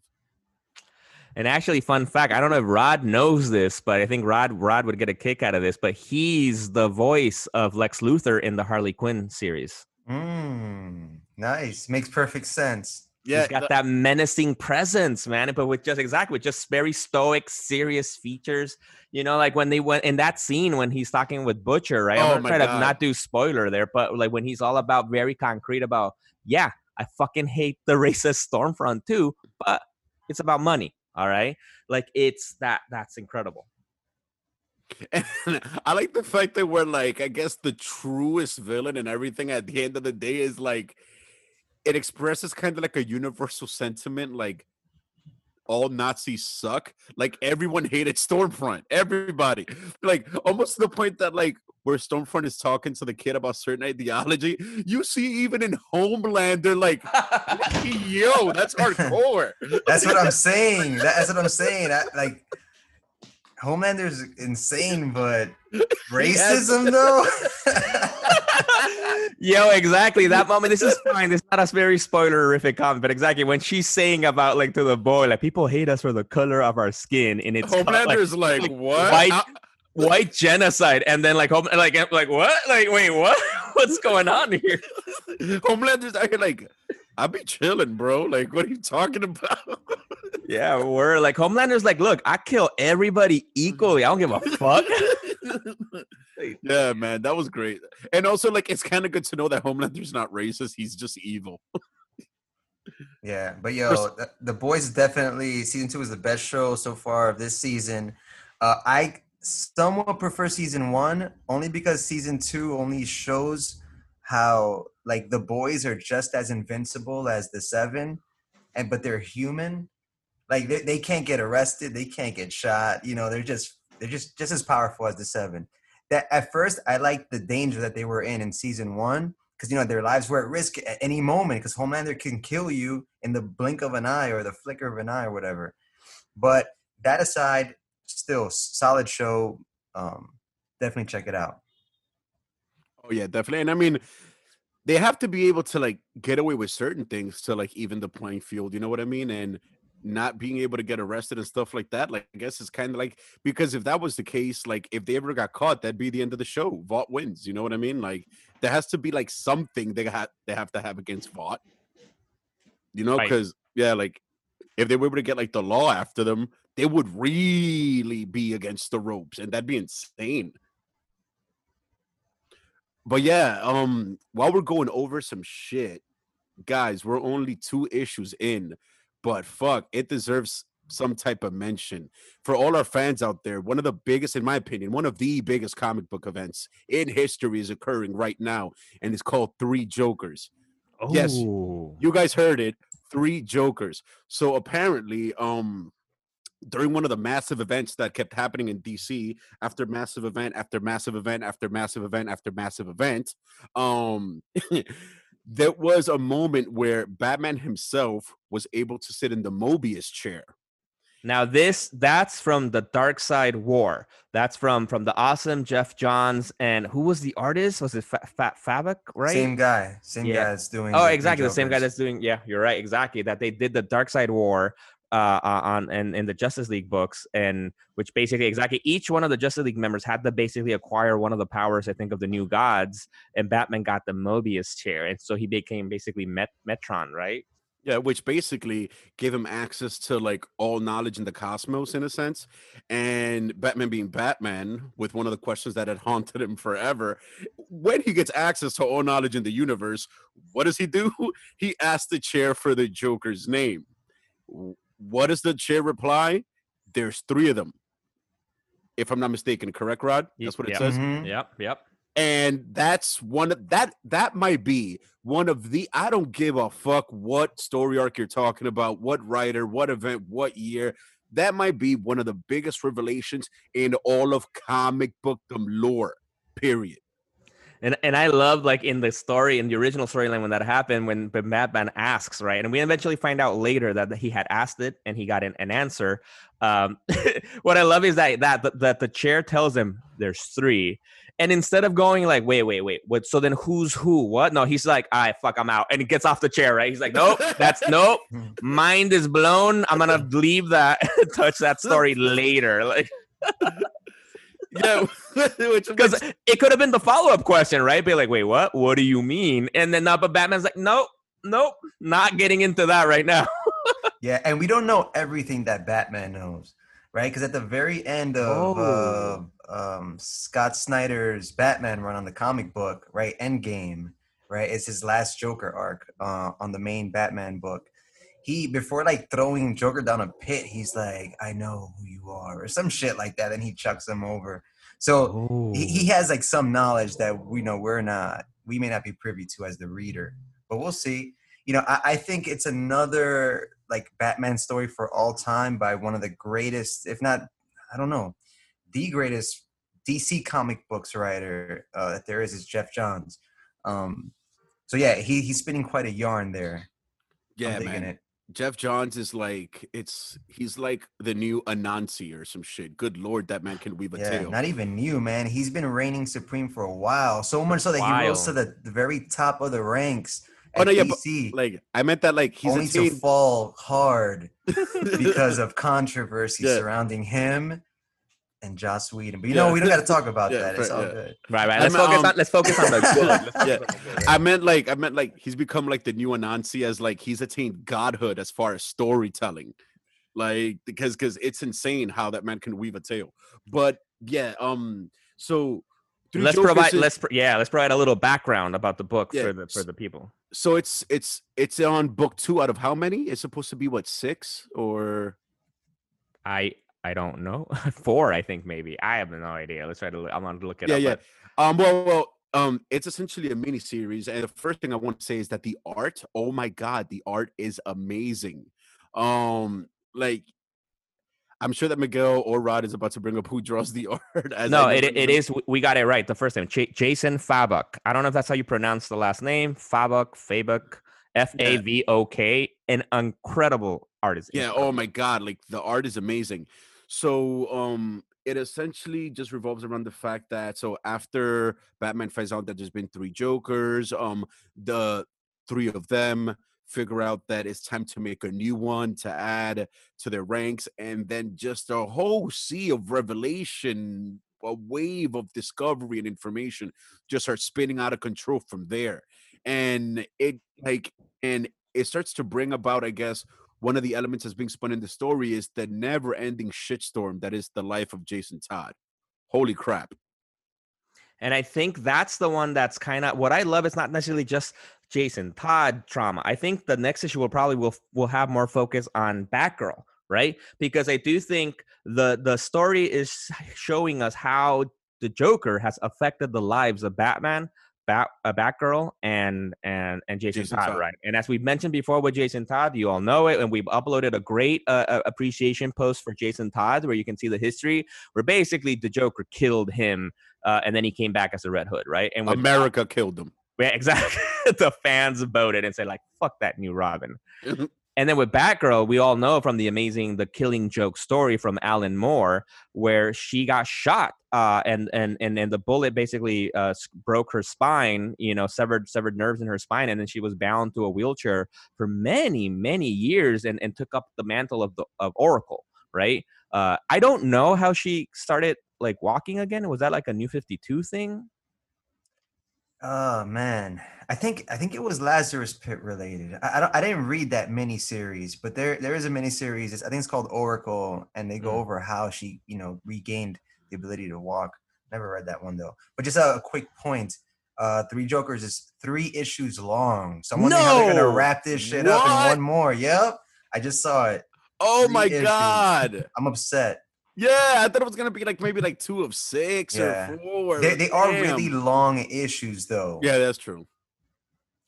And actually, fun fact, I don't know if Rod knows this, but I think Rod Rod would get a kick out of this. But he's the voice of Lex Luthor in the Harley Quinn series. Mm, nice. Makes perfect sense. Yeah, he's got that menacing presence, man. But with just exactly with just very stoic, serious features. You know, like when they went in that scene when he's talking with Butcher, right? Oh I'm my not trying God. to not do spoiler there, but like when he's all about very concrete about, yeah, I fucking hate the racist Stormfront too, but it's about money. All right. Like it's that that's incredible. And I like the fact that we're like, I guess the truest villain and everything at the end of the day is like it expresses kind of like a universal sentiment, like all Nazis suck. Like everyone hated Stormfront. Everybody. Like almost to the point that like where Stormfront is talking to the kid about certain ideology, you see even in Homelander, like, yo, that's hardcore. That's what I'm saying. That's what I'm saying. I, like Homelander's insane, but racism though. Yo, exactly. That moment, this is fine. This not a very spoilerific comment, but exactly when she's saying about like to the boy, like people hate us for the color of our skin, and it's called, like, Homelander's like, like, what? white- How- white genocide, and then like home, like like what? Like wait, what? What's going on here? Homelander's out here like, I be chilling, bro. Like, what are you talking about? Yeah, we're like Homelander's like, look, I kill everybody equally. I don't give a fuck. Yeah, man, that was great. And also, like, it's kind of good to know that Homelander's not racist. He's just evil. yeah, but yo, the, the boys definitely season two is the best show so far of this season. Uh, I somewhat prefer season one only because season two only shows how like the boys are just as invincible as the seven, and but they're human. Like they, they can't get arrested, they can't get shot. You know, they're just they're just just as powerful as the seven. That at first I liked the danger that they were in in season one because you know their lives were at risk at any moment because Homelander can kill you in the blink of an eye or the flicker of an eye or whatever. But that aside, still solid show. Um, definitely check it out. Oh yeah, definitely. And I mean, they have to be able to like get away with certain things to like even the playing field. You know what I mean? And not being able to get arrested and stuff like that. Like I guess it's kind of like because if that was the case, like if they ever got caught, that'd be the end of the show. Vought wins. You know what I mean? Like there has to be like something they have they have to have against Vought. You know, Right. because yeah, like if they were able to get like the law after them, they would really be against the ropes, and that'd be insane. But yeah, um, while we're going over some shit, guys, we're only two issues in, but fuck, it deserves some type of mention for all our fans out there. One of the biggest, in my opinion, one of the biggest comic book events in history is occurring right now, and it's called Three Jokers. Yes. You guys heard it, Three Jokers. So apparently, um, during one of the massive events that kept happening in DC, after massive event after massive event after massive event after massive event, um, there was a moment where Batman himself was able to sit in the Mobius chair. Now this that's from the Darkseid War. That's from from the awesome Geoff Johns and who was the artist? Was it Fat Fa- Fabric, right? Same guy, same Yeah. guy that's doing. Oh, the exactly the same guy that's doing. Yeah, you're right. Exactly that they did the Darkseid War uh, uh, on and in the Justice League books, and which basically exactly each one of the Justice League members had to basically acquire one of the powers. I think of the new gods, and Batman got the Mobius chair, and so he became basically Met- Metron, right? Yeah, which basically gave him access to like all knowledge in the cosmos in a sense. And Batman being Batman, with one of the questions that had haunted him forever, when he gets access to all knowledge in the universe, what does he do? He asks the chair for the Joker's name. W- What does the chair reply? There's three of them. If I'm not mistaken, correct, Rod? That's what it yeah. says Mhm. Yep, yep. and that's one of- that that might be one of the i don't give a fuck what story arc you're talking about what writer what event what year that might be one of the biggest revelations in all of comic bookdom lore period And and I love like in the story in the original storyline when that happened when Batman asks right, and we eventually find out later that he had asked it and he got an, an answer. Um, what I love is that that that- the chair tells him there's three, and instead of going like wait wait wait what so then who's who? What? No he's like all right fuck I'm out. And he gets off the chair right? He's like nope that's nope. Mind is blown. I'm gonna leave that touch that story later. Like yeah because it could have been the follow-up question, right? Be like, wait, what? What do you mean? And then, but Batman's like, nope, nope, not getting into that right now. Yeah, and we don't know everything that Batman knows, right? Because at the very end of Oh. uh, um, Scott Snyder's Batman run on the comic book, right? Endgame, right? It's his last Joker arc uh, on the main Batman book. He before like throwing Joker down a pit, he's like, "I know who you are," or some shit like that, and he chucks him over. So he, he has like some knowledge that we know we're not we may not be privy to as the reader but we'll see. You know I, I think it's another like batman story for all time by one of the greatest if not i don't know the greatest dc comic books writer uh, that there is is geoff johns. Um so yeah he, he's spinning quite a yarn there. Yeah man. it. Jeff johns is like it's he's like the new anansi or some shit good lord that man can weave a yeah, tail not even new, man. He's been reigning supreme for a while. So much so that he rose to the, the very top of the ranks Oh, no, yeah, but, like i meant that like he's only to fall hard because of controversy Yeah. surrounding him and Joss Whedon. But you Yeah. know, we don't got to talk about Yeah, that. It's fair- all yeah. good. right, right. Let's meant, focus um, on let's focus on the good. Let's Yeah. good. I meant like I meant like he's become like the new Anansi as like he's attained godhood as far as storytelling. Like because because it's insane how that man can weave a tale. But yeah, um so Three let's Jokers provide is- let's pro- yeah let's provide a little background about the book Yeah, for the for the people. so it's it's it's on book two out of how many? It's supposed to be what six or I I don't know. Four, I think maybe. I have no idea. Let's try to. Look, I'm gonna look it yeah, up. yeah. but- Um, well, well, um, it's essentially a mini series, and the first thing I want to say is that the art. Oh my god, the art is amazing. Um, like. I'm sure that Miguel or Rod is about to bring up who draws the art. As no, it, it is. We got it right the first time. J- Jason Fabok. I don't know if that's how you pronounce the last name. Fabok, Fabok, F A V O K. An incredible artist. Yeah. Oh my god, like the art is amazing. So um it essentially just revolves around the fact that so after Batman finds out that there's been three Jokers, um the three of them figure out that it's time to make a new one to add to their ranks and then just a whole sea of revelation a wave of discovery and information just starts spinning out of control from there. And it like and it starts to bring about i guess one of the elements that's being spun in the story is the never ending shitstorm that is the life of Jason Todd. Holy crap. And I think that's the one that's kind of what I love. It's not necessarily just Jason Todd trauma. I think the next issue will probably will will have more focus on Batgirl, right? Because I do think the the story is showing us how the Joker has affected the lives of Batman, Bat, uh, Batgirl, and and and Jason, Jason Todd, Todd. right? And as we mentioned before with Jason Todd, you all know it, and we've uploaded a great uh, uh, appreciation post for Jason Todd where you can see the history, where basically the Joker killed him, uh, and then he came back as a Red Hood, right? And America killed them. yeah, exactly. the fans voted and said, like, fuck that new Robin. And then with Batgirl, we all know from the amazing The Killing Joke story from Alan Moore, where she got shot, uh, and and and and the bullet basically uh, broke her spine, you know, severed severed nerves in her spine, and then she was bound to a wheelchair for many many years, and and took up the mantle of the of Oracle, right? Uh, I don't know how she started like walking again. Was that like a New Fifty Two thing? Oh man, I think I think it was Lazarus Pit related. I I, don't, I didn't read that mini series, but there there is a mini series. I think it's called Oracle, and they go Mm. over how she you know regained the ability to walk. Never read that one though. But just a, a quick point. Uh, Three Jokers is three issues long. So I'm wondering how they're gonna wrap this shit up in one more. Yep, I just saw it. Oh Three my issues. god. I'm upset. Yeah, I thought it was gonna be like maybe like two of six Yeah. or four. They, they are really long issues though. Yeah, that's true.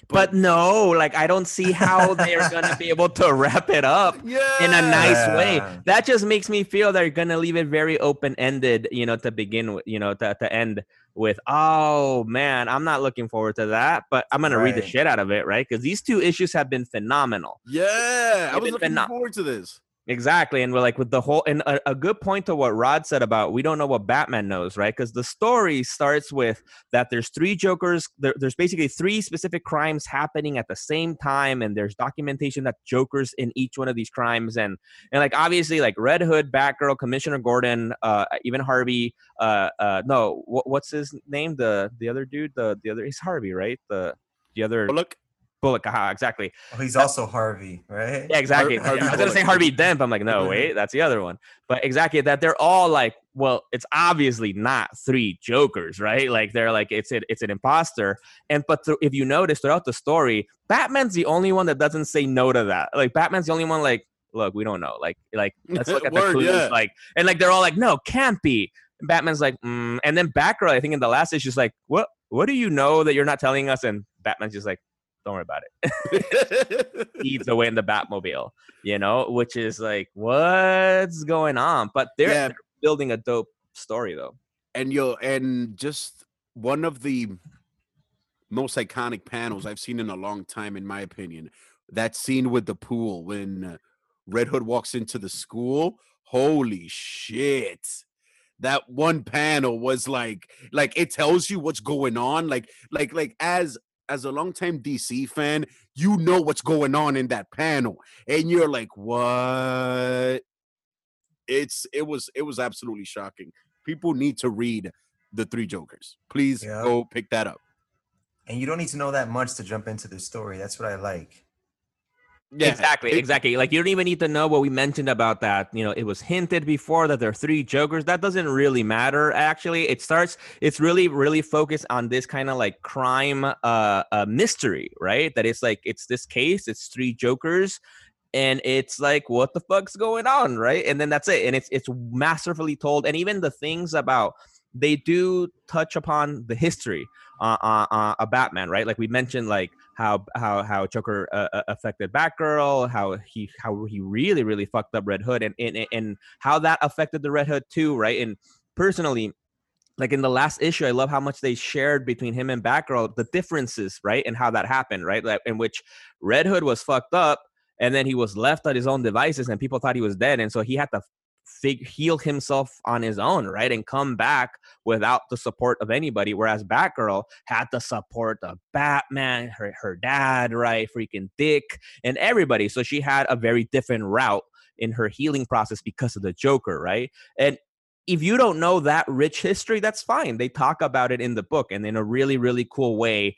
But no, like I don't see how they're gonna be able to wrap it up yeah, in a nice way. That just makes me feel they're gonna leave it very open ended, you know, to begin with, you know, to, to end with. Oh man, I'm not looking forward to that, but I'm gonna read the shit out of it, right? Because these two issues have been phenomenal. Yeah, I They've was looking phenom- forward to this. Exactly. And we're like with the whole and a, a good point to what Rod said about we don't know what Batman knows, right? Because the story starts with that there's three Jokers, there, there's basically three specific crimes happening at the same time, and there's documentation that Jokers in each one of these crimes, and and like obviously like Red Hood, Batgirl, Commissioner Gordon, uh even Harvey, uh uh no, what, what's his name? The the other dude, the the other he's Harvey, right? The the other look, Bullock, aha, exactly. Oh, he's also Harvey, right? Yeah, exactly. Harvey I was gonna say Harvey Dent. I'm like, no, wait, that's the other one. But exactly that they're all like, well, it's obviously not three Jokers, right? Like they're like, it's a, it's an imposter. And but th- if you notice throughout the story, Batman's the only one that doesn't say no to that. Like Batman's the only one like, look, we don't know. Like like let's look at the Word, clues. yeah. Like and like they're all like, no, can't be. And Batman's like, mm. and then Batgirl, I think in the last issue, is like, what what do you know that you're not telling us? And Batman's just like, don't worry about it speeds away in the Batmobile, you know, which is like, what's going on? But they're, Yeah. they're building a dope story though. and yo, and just one of the most iconic panels I've seen in a long time, in my opinion. That scene with the pool when uh, Red Hood walks into the school. Holy shit. That one panel was like, like it tells you what's going on. Like, like, like as as a longtime DC fan, you know what's going on in that panel. And you're like, what? It's it was it was absolutely shocking. People need to read the three Jokers. Please Yeah. go pick that up. And you don't need to know that much to jump into the story. That's what I like. Exactly, exactly. Like you don't even need to know what we mentioned about that. You know, it was hinted before that there are three Jokers. That doesn't really matter. Actually, it starts. It's really, really focused on this kind of like crime, uh, uh, mystery, right? That it's like it's this case. It's three Jokers. and it's like what the fuck's going on right and then that's it and it's it's masterfully told and even the things about they do touch upon the history uh, uh, uh, of Batman, right? Like we mentioned, like how how how Joker uh, uh, affected Batgirl, how he how he really really fucked up Red Hood, and and and how that affected the Red Hood too, right? And personally, like in the last issue, I love how much they shared between him and Batgirl the differences, right, and how that happened, right? Like in which Red Hood was fucked up, and then he was left at his own devices, and people thought he was dead, and so he had to fig- heal himself on his own, right, and come back without the support of anybody. Whereas Batgirl had the support of Batman, her her dad, right, freaking Dick, and everybody. So she had a very different route in her healing process because of the Joker, right? And if you don't know that rich history, that's fine. They talk about it in the book and in a really, really cool way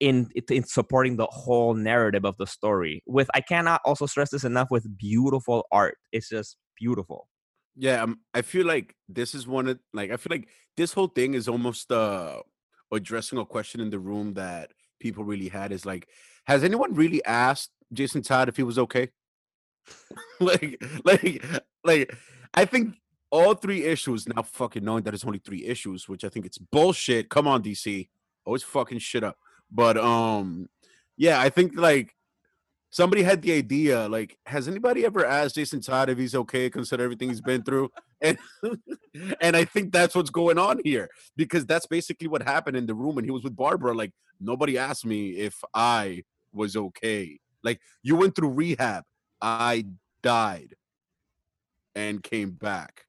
in in supporting the whole narrative of the story. With I cannot also stress this enough with beautiful art. It's just beautiful. Yeah, um, I feel like this is one of like I feel like this whole thing is almost uh addressing a question in the room that people really had is like, has anyone really asked Jason Todd if he was okay? like, like, like, I think all three issues now fucking knowing that it's only three issues, which I think it's bullshit. Come on, DC, always fucking shit up. But um, yeah, I think like somebody had the idea like has anybody ever asked jason todd if he's okay consider everything he's been through? And and i think that's what's going on here because that's basically what happened in the room when he was with barbara like nobody asked me if i was okay. Like you went through rehab. I died and came back.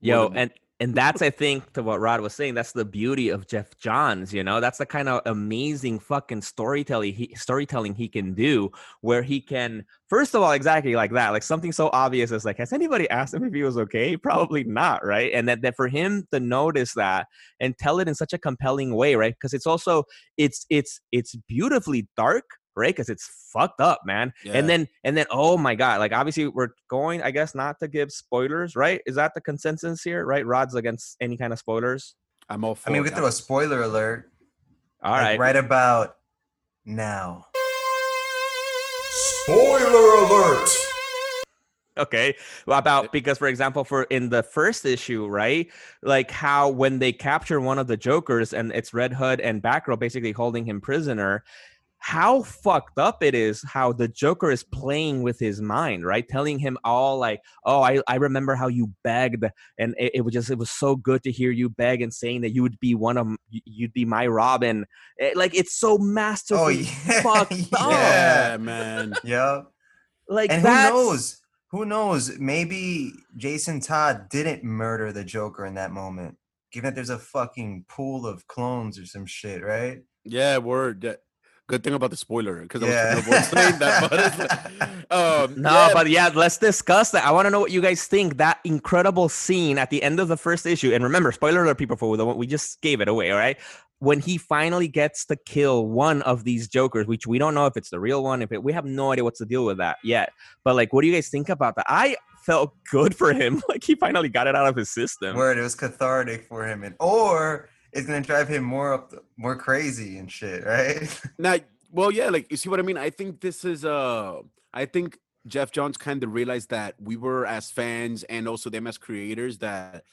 Yo and and that's i think to what rod was saying that's the beauty of Geoff johns you know? That's the kind of amazing fucking storytelling he, storytelling he can do where he can first of all exactly like that like something so obvious as like has anybody asked him if he was okay? Probably not right? And that, that for him to notice that and tell it in such a compelling way right? Because it's also it's it's it's beautifully dark right? Because it's fucked up, man. Yeah. And then and then oh my god, like obviously we're going, I guess, not to give spoilers, right? Is that the consensus here, right? Rod's against any kind of spoilers. I'm all. I mean, we throw a spoiler alert. All like right, right about now. Spoiler alert. Okay, about because for example, for in the first issue, right, like how when they capture one of the Jokers and it's Red Hood and Batgirl basically holding him prisoner, how fucked up it is how the Joker is playing with his mind, right? Telling him all like, oh, I, I remember how you begged and it, it, was just, it was so good to hear you beg and saying that you would be one of, you'd be my Robin. It, eh, like, it's so masterful. oh, yeah. fucked up. Yeah, man. yeah. Like, and who knows? Who knows? Maybe Jason Todd didn't murder the Joker in that moment, given that there's a fucking pool of clones or some shit, right? Yeah, word good thing about the spoiler because yeah. I was saying that. But um, no, yeah. but yeah, let's discuss that. I want to know what you guys think. That incredible scene at the end of the first issue, and remember, spoiler alert, people, for the one we just gave it away. All right, when he finally gets to kill one of these Jokers, which we don't know if it's the real one, if it, we have no idea what's the deal with that yet. But like, what do you guys think about that? I felt good for him. Like he finally got it out of his system. Word, it was cathartic for him, and or it's gonna drive him more up, the, more crazy and shit, right? now, well, yeah, like you see what I mean. I think this is uh, I think Geoff Johns kind of realized that we were as fans and also them as creators that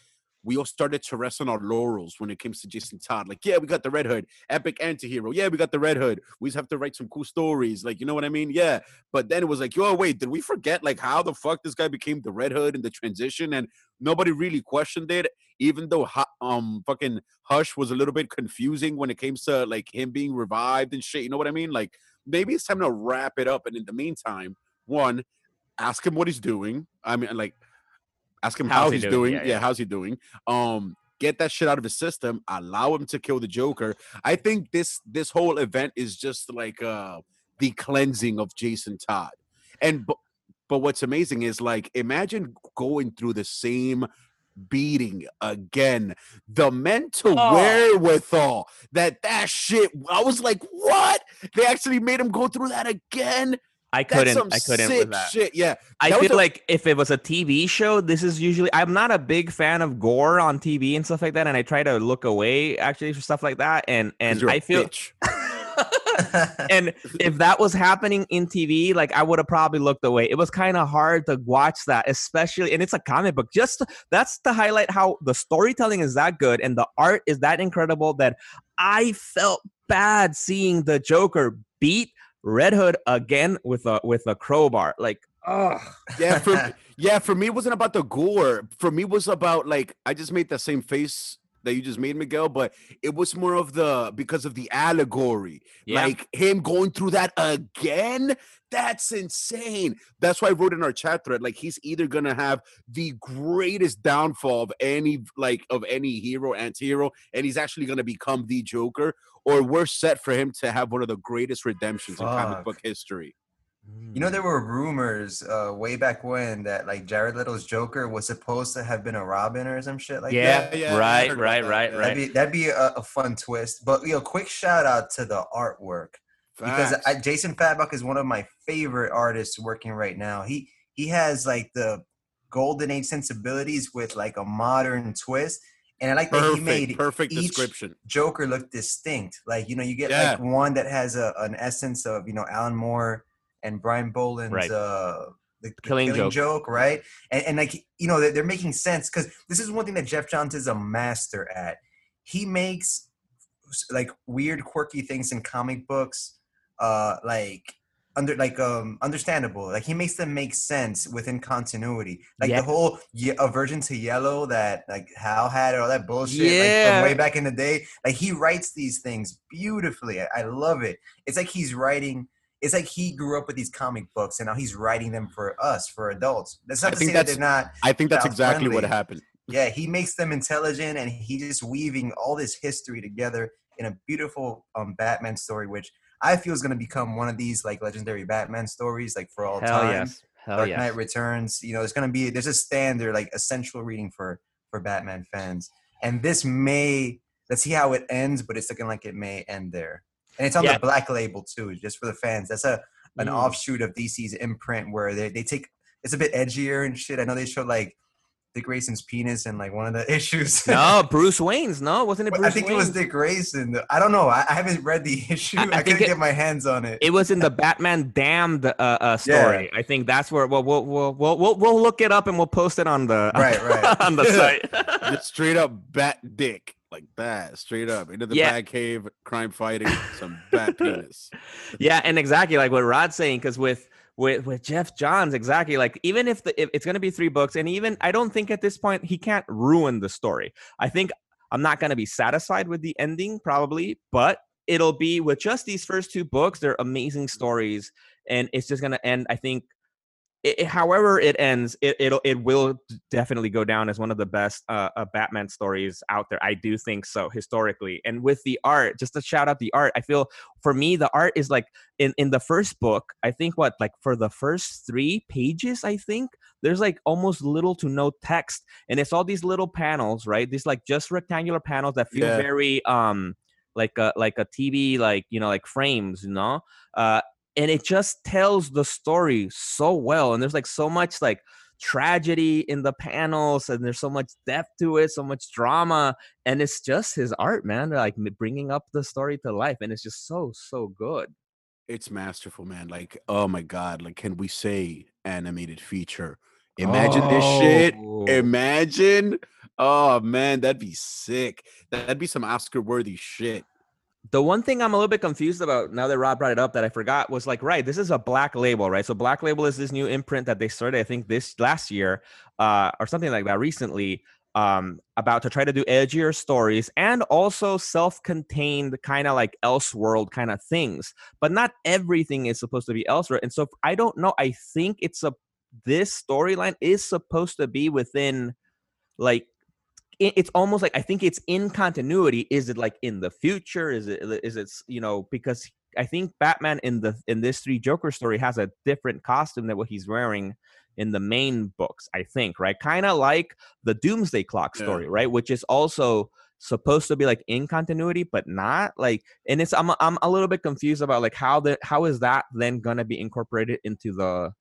we all started to rest on our laurels when it comes to Jason Todd. Like, yeah, we got the Red Hood, epic anti-hero. Yeah, we got the Red Hood. We just have to write some cool stories. Like, you know what I mean? Yeah. But then it was like, yo, wait, did we forget like how the fuck this guy became the Red Hood in the transition? And nobody really questioned it, even though um fucking Hush was a little bit confusing when it came to like him being revived and shit. You know what I mean? Like, maybe it's time to wrap it up. And in the meantime, one, ask him what he's doing. I mean, like Ask him how's how he's doing. doing. Yeah, yeah. yeah, how's he doing? Um, get that shit out of his system. Allow him to kill the Joker. I think this this whole event is just like uh the cleansing of Jason Todd. And but, but what's amazing is like imagine going through the same beating again. The mental oh. wherewithal that that shit. I was like, what? They actually made him go through that again. I couldn't. I couldn't with that. Shit, yeah. I feel a- like if it was a TV show, this is usually. I'm not a big fan of gore on TV and stuff like that, and I try to look away actually for stuff like that. And and I feel. and if that was happening in TV, like I would have probably looked away. It was kind of hard to watch that, especially, and it's a comic book. Just that's to highlight how the storytelling is that good and the art is that incredible that I felt bad seeing the Joker beat Red Hood again with a with a crowbar. Like, oh yeah, for yeah, for me it wasn't about the gore. For me it was about like I just made the same face that you just made, Miguel, but it was more of the because of the allegory. Yeah. Like him going through that again. That's insane. That's why I wrote in our chat thread. Like he's either gonna have the greatest downfall of any like of any hero, anti-hero, and he's actually gonna become the Joker, or we're set for him to have one of the greatest redemptions in comic book history. You know, there were rumors uh, way back when that like Jared Leto's Joker was supposed to have been a Robin or some shit like yeah, that. yeah, right, right, that. right, right. That'd be that'd be a, a fun twist. But you know, quick shout out to the artwork because I, Jason Fabok is one of my favorite artists working right now. He he has like the golden age sensibilities with like a modern twist, and I like that perfect, he made perfect each description. Joker look distinct. Like you know, you get Yeah. like one that has a an essence of you know Alan Moore and Brian Bolland's Right. uh, the, the Killing killing, Joke. joke. right? And, and like you know, they're, they're making sense because this is one thing that Geoff Johns is a master at. He makes like weird, quirky things in comic books, uh, like under like um understandable like he makes them make sense within continuity like Yeah. the whole ye- aversion to yellow that like hal had or all that bullshit like Yeah. from way back in the day like he writes these things beautifully I, I love it it's like he's writing it's like he grew up with these comic books and now he's writing them for us for adults that's not I to think say that they're not I think that's exactly what happened. yeah he makes them intelligent and he just weaving all this history together in a beautiful um batman story which i feel is going to become one of these like legendary batman stories like for all Hell time yes. Hell dark yes. knight returns you know it's going to be there's a standard like essential reading for for batman fans and this may let's see how it ends but it's looking like it may end there and it's on Yeah. the black label too just for the fans that's a an Mm. offshoot of dc's imprint where they, they take it's a bit edgier and shit i know they showed like Dick Grayson's penis in like one of the issues. No, Bruce Wayne's. No, wasn't it Bruce I think it was Dick Grayson. I don't know. I, I haven't read the issue. I- I, I couldn't it- get my hands on it. It was in the Batman Damned uh, uh, story. I think that's where we'll we'll, we'll we'll we'll we'll look it up and we'll post it on the Right, right. on the site. Just straight up bat dick like that, straight up into the Yeah. cave, crime fighting, some bat penis. yeah, and exactly like what Rod's saying, because with with with Geoff Johns, exactly like even if the if it's gonna be three books, and even I don't think at this point he can't ruin the story. I think I'm not gonna be satisfied with the ending, probably, but it'll be with just these first two books. They're amazing stories, and it's just gonna end. I think. It, however it ends, it it'll, it will definitely go down as one of the best uh, uh, Batman stories out there. I do think so historically, and with the art, just to shout out the art, I feel for me the art is like in in the first book i think what like for the first three pages i think there's like almost little to no text and it's all these little panels right these like just rectangular panels that feel Yeah. very um like a like a tv like you know like frames you know uh and it just tells the story so well and there's like so much like tragedy in the panels and there's so much depth to it so much drama and it's just his art man like bringing up the story to life and it's just so so good It's masterful, man. Like, oh my god, like can we say animated feature? Imagine this oh, shit. Oh. Imagine. Oh man, that'd be sick. That'd be some Oscar worthy shit. The one thing i'm a little bit confused about now that rob brought it up that i forgot was like right this is a black label right? So black label is this new imprint that they started i think this last year uh or something like that recently um about to try to do edgier stories and also self-contained kind of like elseworld kind of things. But not everything is supposed to be elsewhere and so i don't know i think it's a this storyline is supposed to be within like it's almost like I think it's in continuity. Is it like in the future? Is it is it you know because I think Batman in the in this three Joker story has a different costume than what he's wearing in the main books. I think right, kind of like the Doomsday Clock Yeah. story, right, which is also supposed to be like in continuity but not like and it's I'm I'm a little bit confused about like how the how is that then gonna be incorporated into the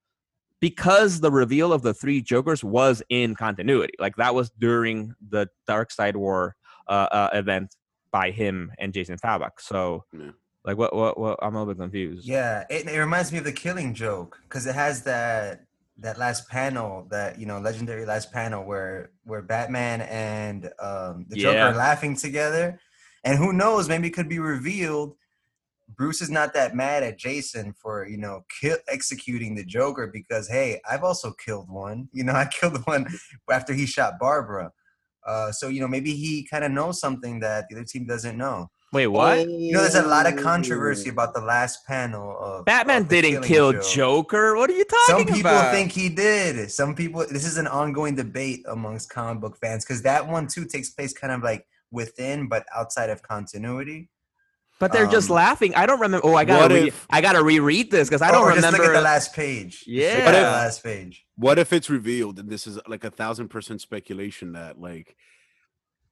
because the reveal of the three Jokers was in continuity. Like that was during the Darkseid War uh, uh, event by him and Jason Fabok. So Yeah. Like what? What? What? I'm a little bit confused. Yeah, it, it reminds me of the Killing Joke because it has that that last panel, that you know, legendary last panel where where Batman and um, the Joker Yeah. are laughing together, and who knows, maybe it could be revealed. Bruce is not that mad at Jason for you know kill, executing the Joker because hey, I've also killed one. You know, I killed one after he shot Barbara. Uh, so you know, maybe he kind of knows something that the other team doesn't know. Wait, what? You know, there's a lot of controversy about the last panel of Batman of didn't kill Joke. Joker. What are you talking about? Some people about? think he did. Some people. This is an ongoing debate amongst comic book fans because that one too takes place kind of like within, but outside of continuity. But they're just um, laughing. I don't remember. Oh, I gotta what re- if- I gotta reread this because I don't or just remember. look at the last page. Just look at Yeah. the last page. What if it's revealed, and this is like a thousand percent speculation that like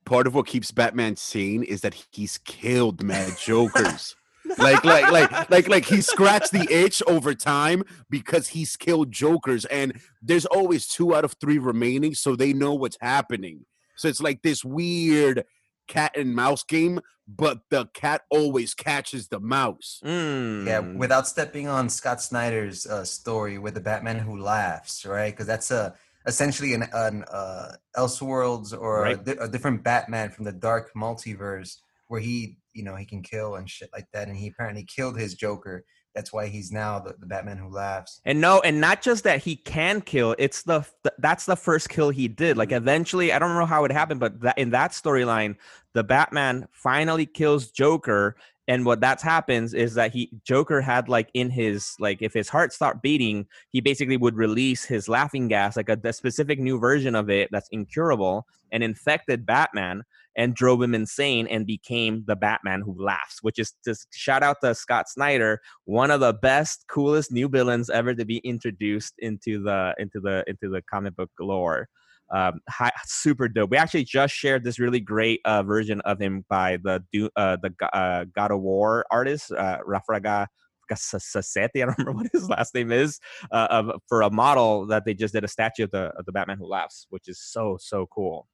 part of what keeps Batman sane is that he's killed mad jokers. like like like like like he scratched the itch over time because he's killed jokers and there's always two out of three remaining so they know what's happening so it's like this weird cat and mouse game but the cat always catches the mouse Yeah, Mm. without stepping on Scott Snyder's uh, story with the Batman who laughs, right? Because that's a essentially an, an uh, Elseworlds or a, Right. di- a different Batman from the dark multiverse where he, you know, he can kill and shit like that. And he apparently killed his Joker. That's why he's now the, the Batman who laughs. And no, and not just that he can kill. It's the th- that's the first kill he did. Like mm-hmm. eventually, I don't know how it happened, but that in that storyline, the Batman finally kills Joker. And what that's happens is that he Joker had like in his like if his heart stopped beating, he basically would release his laughing gas, like a, a specific new version of it that's incurable, and infected Batman and drove him insane and became the Batman who laughs. Which is just shout out to Scott Snyder one of the best coolest new villains ever to be introduced into the into the into the comic book lore um super dope we actually just shared this really great uh version of him by the uh the uh, god of war artist uh Rafael Grassetti, I don't remember what his last name is, uh, of, for a model that they just did a statue of the of the Batman who laughs, which is so so cool.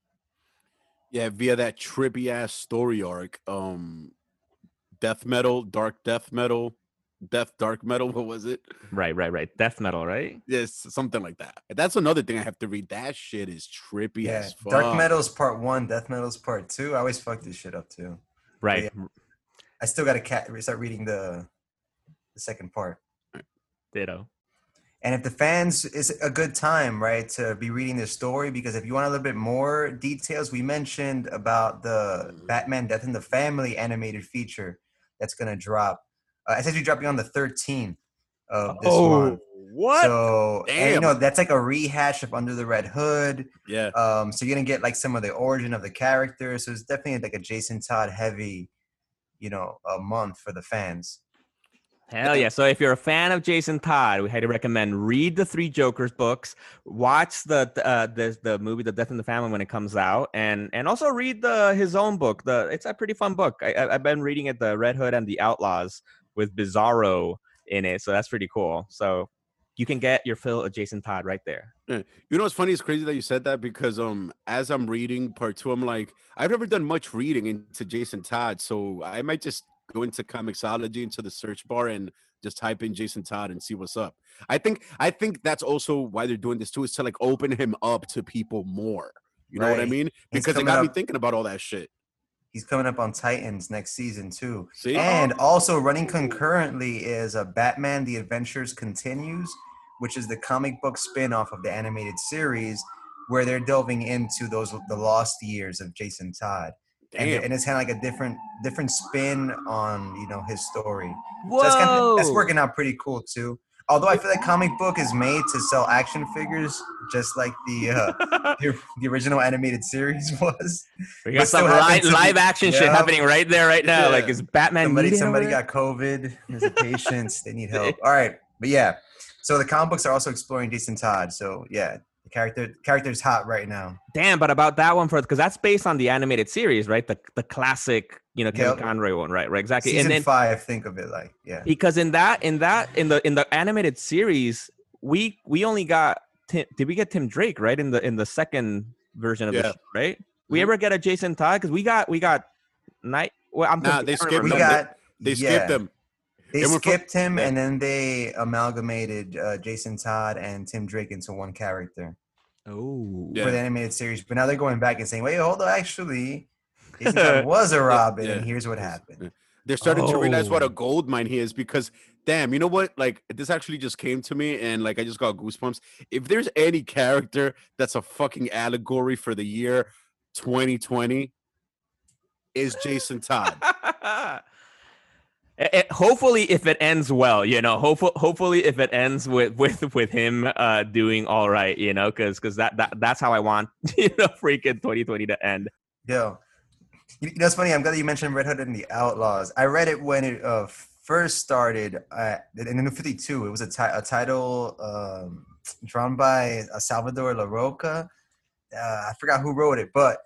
yeah via that trippy ass story arc um death metal dark death metal death dark metal what was it Right, right, right. Death metal, right? Yes, something like that. That's another thing I have to read. That shit is trippy Yeah, as fuck. Dark Metal's part one, Death Metal's part two. I always fuck this shit up too. Right. I still got to cat- start reading the the second part. Ditto. And if the fans, it's a good time, right, to be reading this story because if you want a little bit more details, we mentioned about the mm-hmm. Batman Death in the Family animated feature that's going to drop. Uh, essentially dropping on the 13th of this month. what? So, and, you Damn. know, that's like a rehash of Under the Red Hood. Yeah. Um, so you're gonna get like some of the origin of the characters. So it's definitely like a Jason Todd heavy, you know, a month for the fans. Hell yeah! So if you're a fan of Jason Todd, we highly recommend read the Three Jokers books, watch the uh, the the movie The Death in the Family when it comes out, and and also read the his own book. The it's a pretty fun book. I, I, I've been reading it, The Red Hood and the Outlaws, with Bizarro in it. So that's pretty cool. So you can get your fill of Jason Todd right there. You know what's funny? It's crazy that you said that because um as I'm reading part two, I'm like, I've never done much reading into Jason Todd, so I might just go into comiXology into the search bar and just type in Jason Todd and see what's up. I think I think that's also why they're doing this too, is to like open him up to people more. You know what I mean? Because it got me thinking about all that shit. He's coming up on Titans next season too. See? And oh. also running concurrently is a Batman: The Adventures Continues, which is the comic book spin-off of the animated series, where they're delving into those the lost years of Jason Todd. And, and it's kind of like a different different spin on you know his story. Whoa! So that's, kind of, that's working out pretty cool too. Although I feel like comic book is made to sell action figures, just like the uh, the, the original animated series was. we but got some happens live, to be- live action shit happening right there, right now. Like is Batman Somebody somebody got COVID. There's a patient. they need help. All right, but yeah. So the comic books are also exploring Jason Todd. So yeah, character character's hot right now. Damn, but about that one first, because that's based on the animated series, right? The the classic, you know, Kevin Yep. Conroy one, right? Right, exactly. Season and then five, think of it like yeah. because in that in that in the in the animated series, we we only got Tim, did we get Tim Drake right in the in the second version of the show, right? We Mhm. ever get a Jason Todd? Because we got we got night. Well, I'm Nah, they skipped We them. got They skipped Yeah. him. They And we're skipped him, yeah. and then they amalgamated uh, Jason Todd and Tim Drake into one character Oh. Yeah. for the animated series. But now they're going back and saying, "Wait, hold on, actually, Jason Todd was a Robin, and here's what happened." They're starting to realize what a Oh. gold mine he is because damn, you know what? Like this actually just came to me and like I just got goosebumps. If there's any character that's a fucking allegory for the year 2020 is Jason Todd. Eh, hopefully, if it ends well, you know, hopefully, hopefully, if it ends with with with him uh doing all right, you know, because because that, that that's how I want you know freaking 2020 to end. Yeah, you know, it's funny. I'm glad you mentioned Red Hood and the Outlaws. I read it when it uh, first started uh, in the New 52. It was a, ti- a title um, drawn by uh, Salvador Larroca. Uh, I forgot who wrote it, but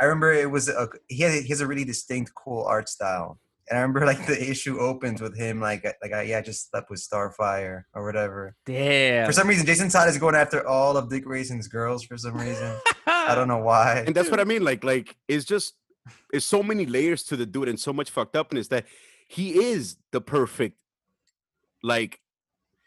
I remember it was a, he has a really distinct, cool art style. And I remember like the issue opens with him like uh, like I, yeah, I just slept with Starfire or whatever. Damn. For some reason, Jason Todd is going after all of Dick Grayson's girls for some reason. I don't know why. and that's what I mean. Like, like it's just it's so many layers to the dude and so much fucked upness that he is the perfect, like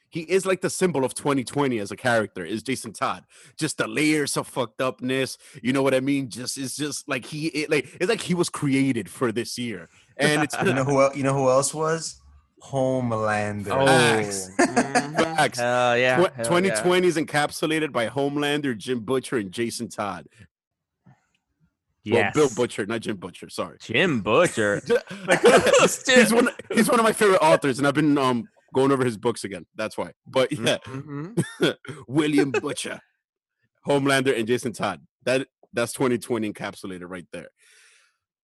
he is like the symbol of 2020 as a character is Jason Todd. Just the layers of fucked upness, you know what I mean? Just it's just like he it, like it's like he was created for this year, and it's You know who else? You know who else was? Homelander. Oh, Facts. mhm. Facts. Hell yeah. Tw- hell 2020 is encapsulated by Homelander, Jim Butcher, and Jason Todd. Yeah. Well, Bill Butcher, not Jim Butcher. Sorry. Jim Butcher. he's one. He's one of my favorite authors, and I've been um going over his books again. That's why. But yeah, Mhm. William Butcher, Homelander, and Jason Todd. That that's 2020 encapsulated right there.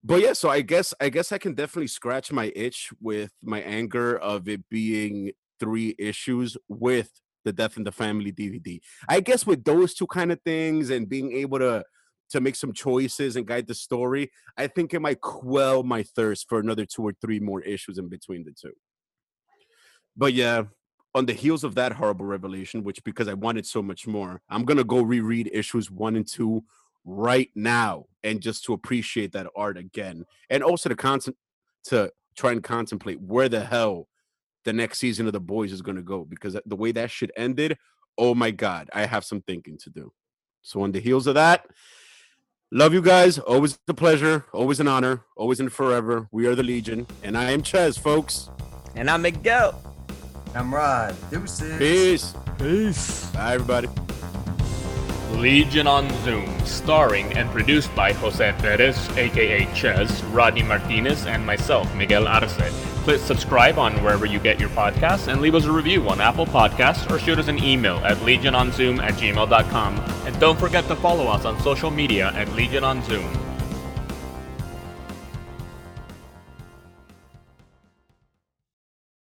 But yeah, so I guess I guess I can definitely scratch my itch with my anger of it being three issues with the Death in the Family DVD. I guess with those two kind of things and being able to to make some choices and guide the story, I think it might quell my thirst for another two or three more issues in between the two. But yeah, on the heels of that horrible revelation, which because I wanted so much more, I'm gonna go reread issues one and two right now and just to appreciate that art again. And also to concent to try and contemplate where the hell the next season of the boys is gonna go because the way that shit ended, oh my god, I have some thinking to do. So on the heels of that, love you guys. Always a pleasure, always an honor, always and forever. We are the Legion, and I am Ches, folks. And I'm Miguel. I'm Rod. Deuces. Peace. Peace. Bye, everybody. Legion on Zoom, starring and produced by Jose Perez, aka Ches, Rodney Martinez, and myself, Miguel Arce. Please subscribe on wherever you get your podcasts and leave us a review on Apple Podcasts or shoot us an email at legiononzoom at gmail.com. And don't forget to follow us on social media at Legion on Zoom.